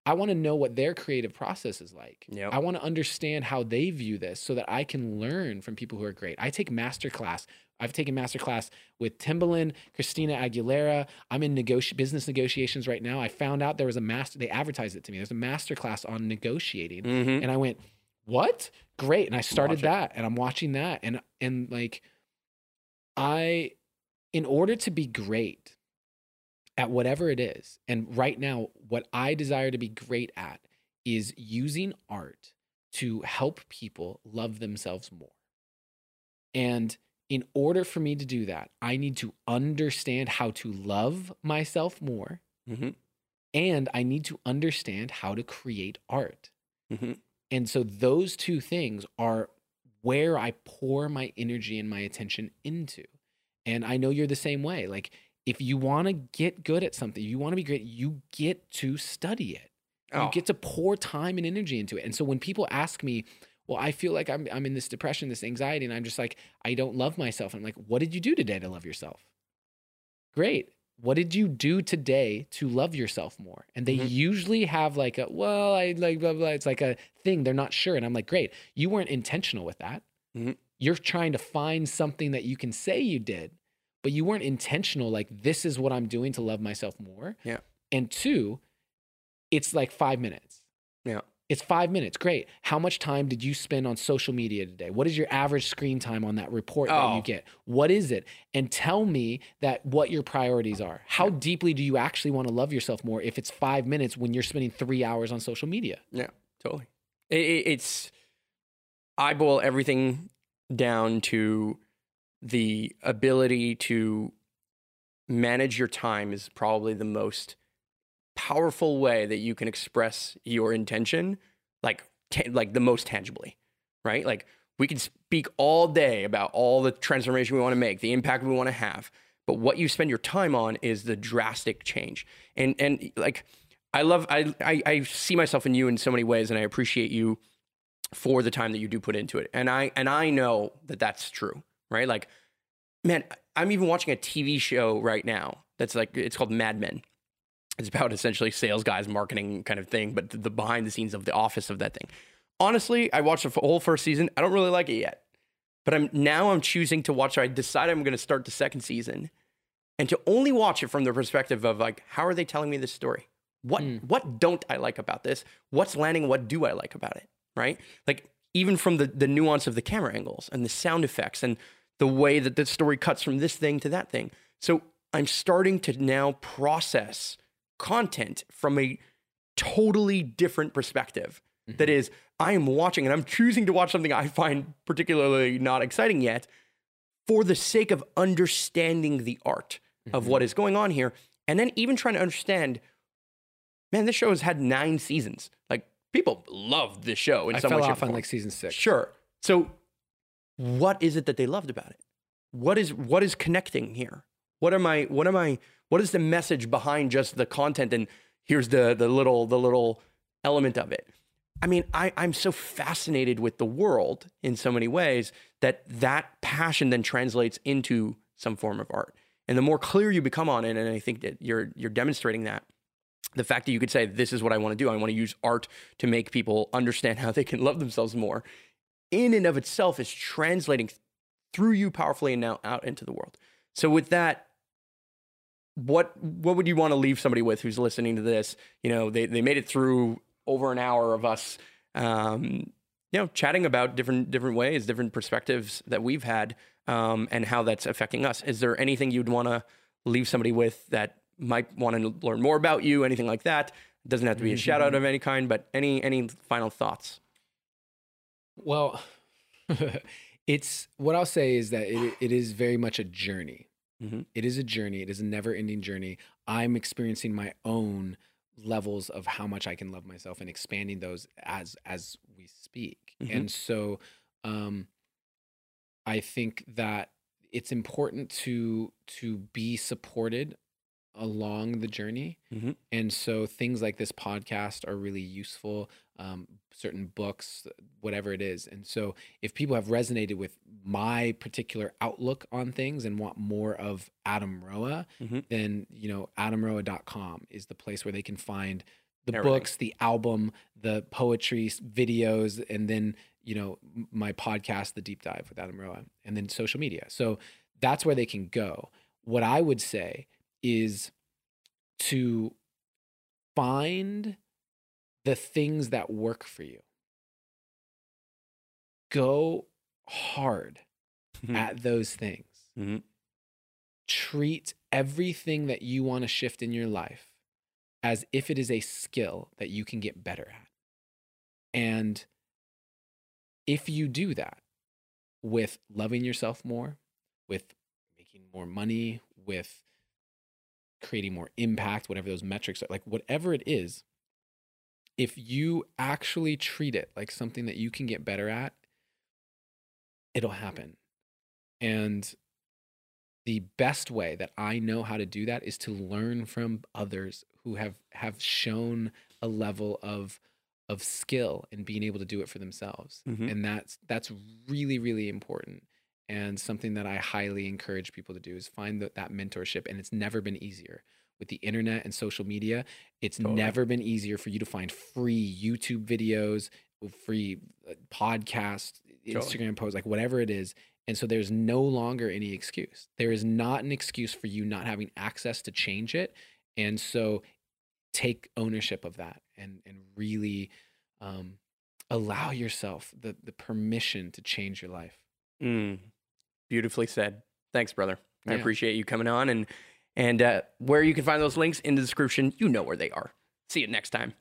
I want to know what their creative process is like. Yep. I want to understand how they view this so that I can learn from people who are great. I take masterclass. I've taken masterclass with Timbaland, Christina Aguilera. I'm in negoti- business negotiations right now. I found out there was a master. They advertised it to me. There's a masterclass on negotiating, Mhm. and I went, "What? Great!" And I started that, and I'm watching that, and and like, I, in order to be great at whatever it is, and right now, what I desire to be great at is using art to help people love themselves more. And in order for me to do that, I need to understand how to love myself more. Mhm. And I need to understand how to create art. Mhm. And so those two things are where I pour my energy and my attention into. And I know you're the same way. Like, if you want to get good at something, you want to be great, you get to study it. You Oh. get to pour time and energy into it. And so when people ask me, well, I feel like I'm, I'm in this depression, this anxiety, and I'm just like, I don't love myself. I'm like, what did you do today to love yourself? Great. What did you do today to love yourself more? And they Mhm. usually have like a, well, I like blah, blah. It's like a thing. They're not sure. And I'm like, great. You weren't intentional with that. Mhm. You're trying to find something that you can say you did, but you weren't intentional. Like, this is what I'm doing to love myself more. Yeah. And two, it's like five minutes. Yeah. It's five minutes. Great. How much time did you spend on social media today? What is your average screen time on that report that Oh. you get? What is it? And tell me that what your priorities are. How deeply do you actually want to love yourself more if it's five minutes when you're spending three hours on social media? Yeah, totally. It, it, it's I boil everything down to the ability to manage your time is probably the most powerful way that you can express your intention, like ta- like the most tangibly, right? Like we can speak all day about all the transformation we want to make, the impact we want to have, but what you spend your time on is the drastic change. And and like I love I, I I see myself in you in so many ways, and I appreciate you for the time that you do put into it. And I and I know that that's true, right? Like, man, I'm even watching a TV show right now that's like it's called Mad Men. It's about essentially sales guys, marketing kind of thing, but the behind the scenes of the office of that thing. Honestly, I watched the whole first season. I don't really like it yet, but I'm now I'm choosing to watch. I decide I'm going to start the second season, and to only watch it from the perspective of like, how are they telling me this story? What Mm. what don't I like about this? What's landing? What do I like about it? Right? Like even from the the nuance of the camera angles and the sound effects and the way that the story cuts from this thing to that thing. So I'm starting to now process content from a totally different perspective. That mm-hmm. is, I am watching and I'm choosing to watch something I find particularly not exciting yet for the sake of understanding the art of what mm-hmm. is going on here. And then even trying to understand, man, this show has had nine seasons. Like people love this show in I some fell way, off on like season six. Sure. So what is it that they loved about it? What is what is connecting here? What am I what am I what is the message behind just the content and here's the the little the little element of it? I mean, I, I'm so fascinated with the world in so many ways that that passion then translates into some form of art. And the more clear you become on it, and I think that you're you're demonstrating that, the fact that you could say, "This is what I want to do. I want to use art to make people understand how they can love themselves more," in and of itself is translating through you powerfully and now out into the world. So with that, what what would you want to leave somebody with who's listening to this? You know, they they made it through over an hour of us, um, you know, chatting about different different ways, different perspectives that we've had, um, and how that's affecting us. Is there anything you'd want to leave somebody with that might want to learn more about you? Anything like that? It Doesn't have to be a shout out of any kind, but any any final thoughts? Well, it's what I'll say is that it, it is very much a journey. Mhm. It is a journey. It is a never ending journey. I'm experiencing my own levels of how much I can love myself and expanding those as as we speak. Mhm. And so um I think that it's important to to be supported along the journey. Mhm. And so things like this podcast are really useful, um, certain books, whatever it is. And so if people have resonated with my particular outlook on things and want more of Adam Roa, Mhm. then, you know, adamroa.com is the place where they can find the Everything. books, the album, the poetry videos, and then, you know, my podcast, The Deep Dive with Adam Roa, and then social media. So that's where they can go. What I would say is to find the things that work for you. Go hard Mhm. at those things. Mhm. Treat everything that you want to shift in your life as if it is a skill that you can get better at. And if you do that with loving yourself more, with making more money, with creating more impact, whatever those metrics are, like whatever it is, if you actually treat it like something that you can get better at, it'll happen. And the best way that I know how to do that is to learn from others who have have shown a level of of skill in being able to do it for themselves. Mhm. And that's that's really really important and something that I highly encourage people to do is find that that mentorship and it's never been easier with the internet and social media. It's Totally. never been easier for you to find free YouTube videos, free uh, podcast, Instagram posts, like whatever it is. And so there's no longer any excuse. There is not an excuse for you not having access to change it. And so take ownership of that and and really um, allow yourself the the permission to change your life. Mm. Beautifully said. Thanks, brother. I appreciate you coming on and and uh, where you can find those links in the description. You know where they are. See you next time.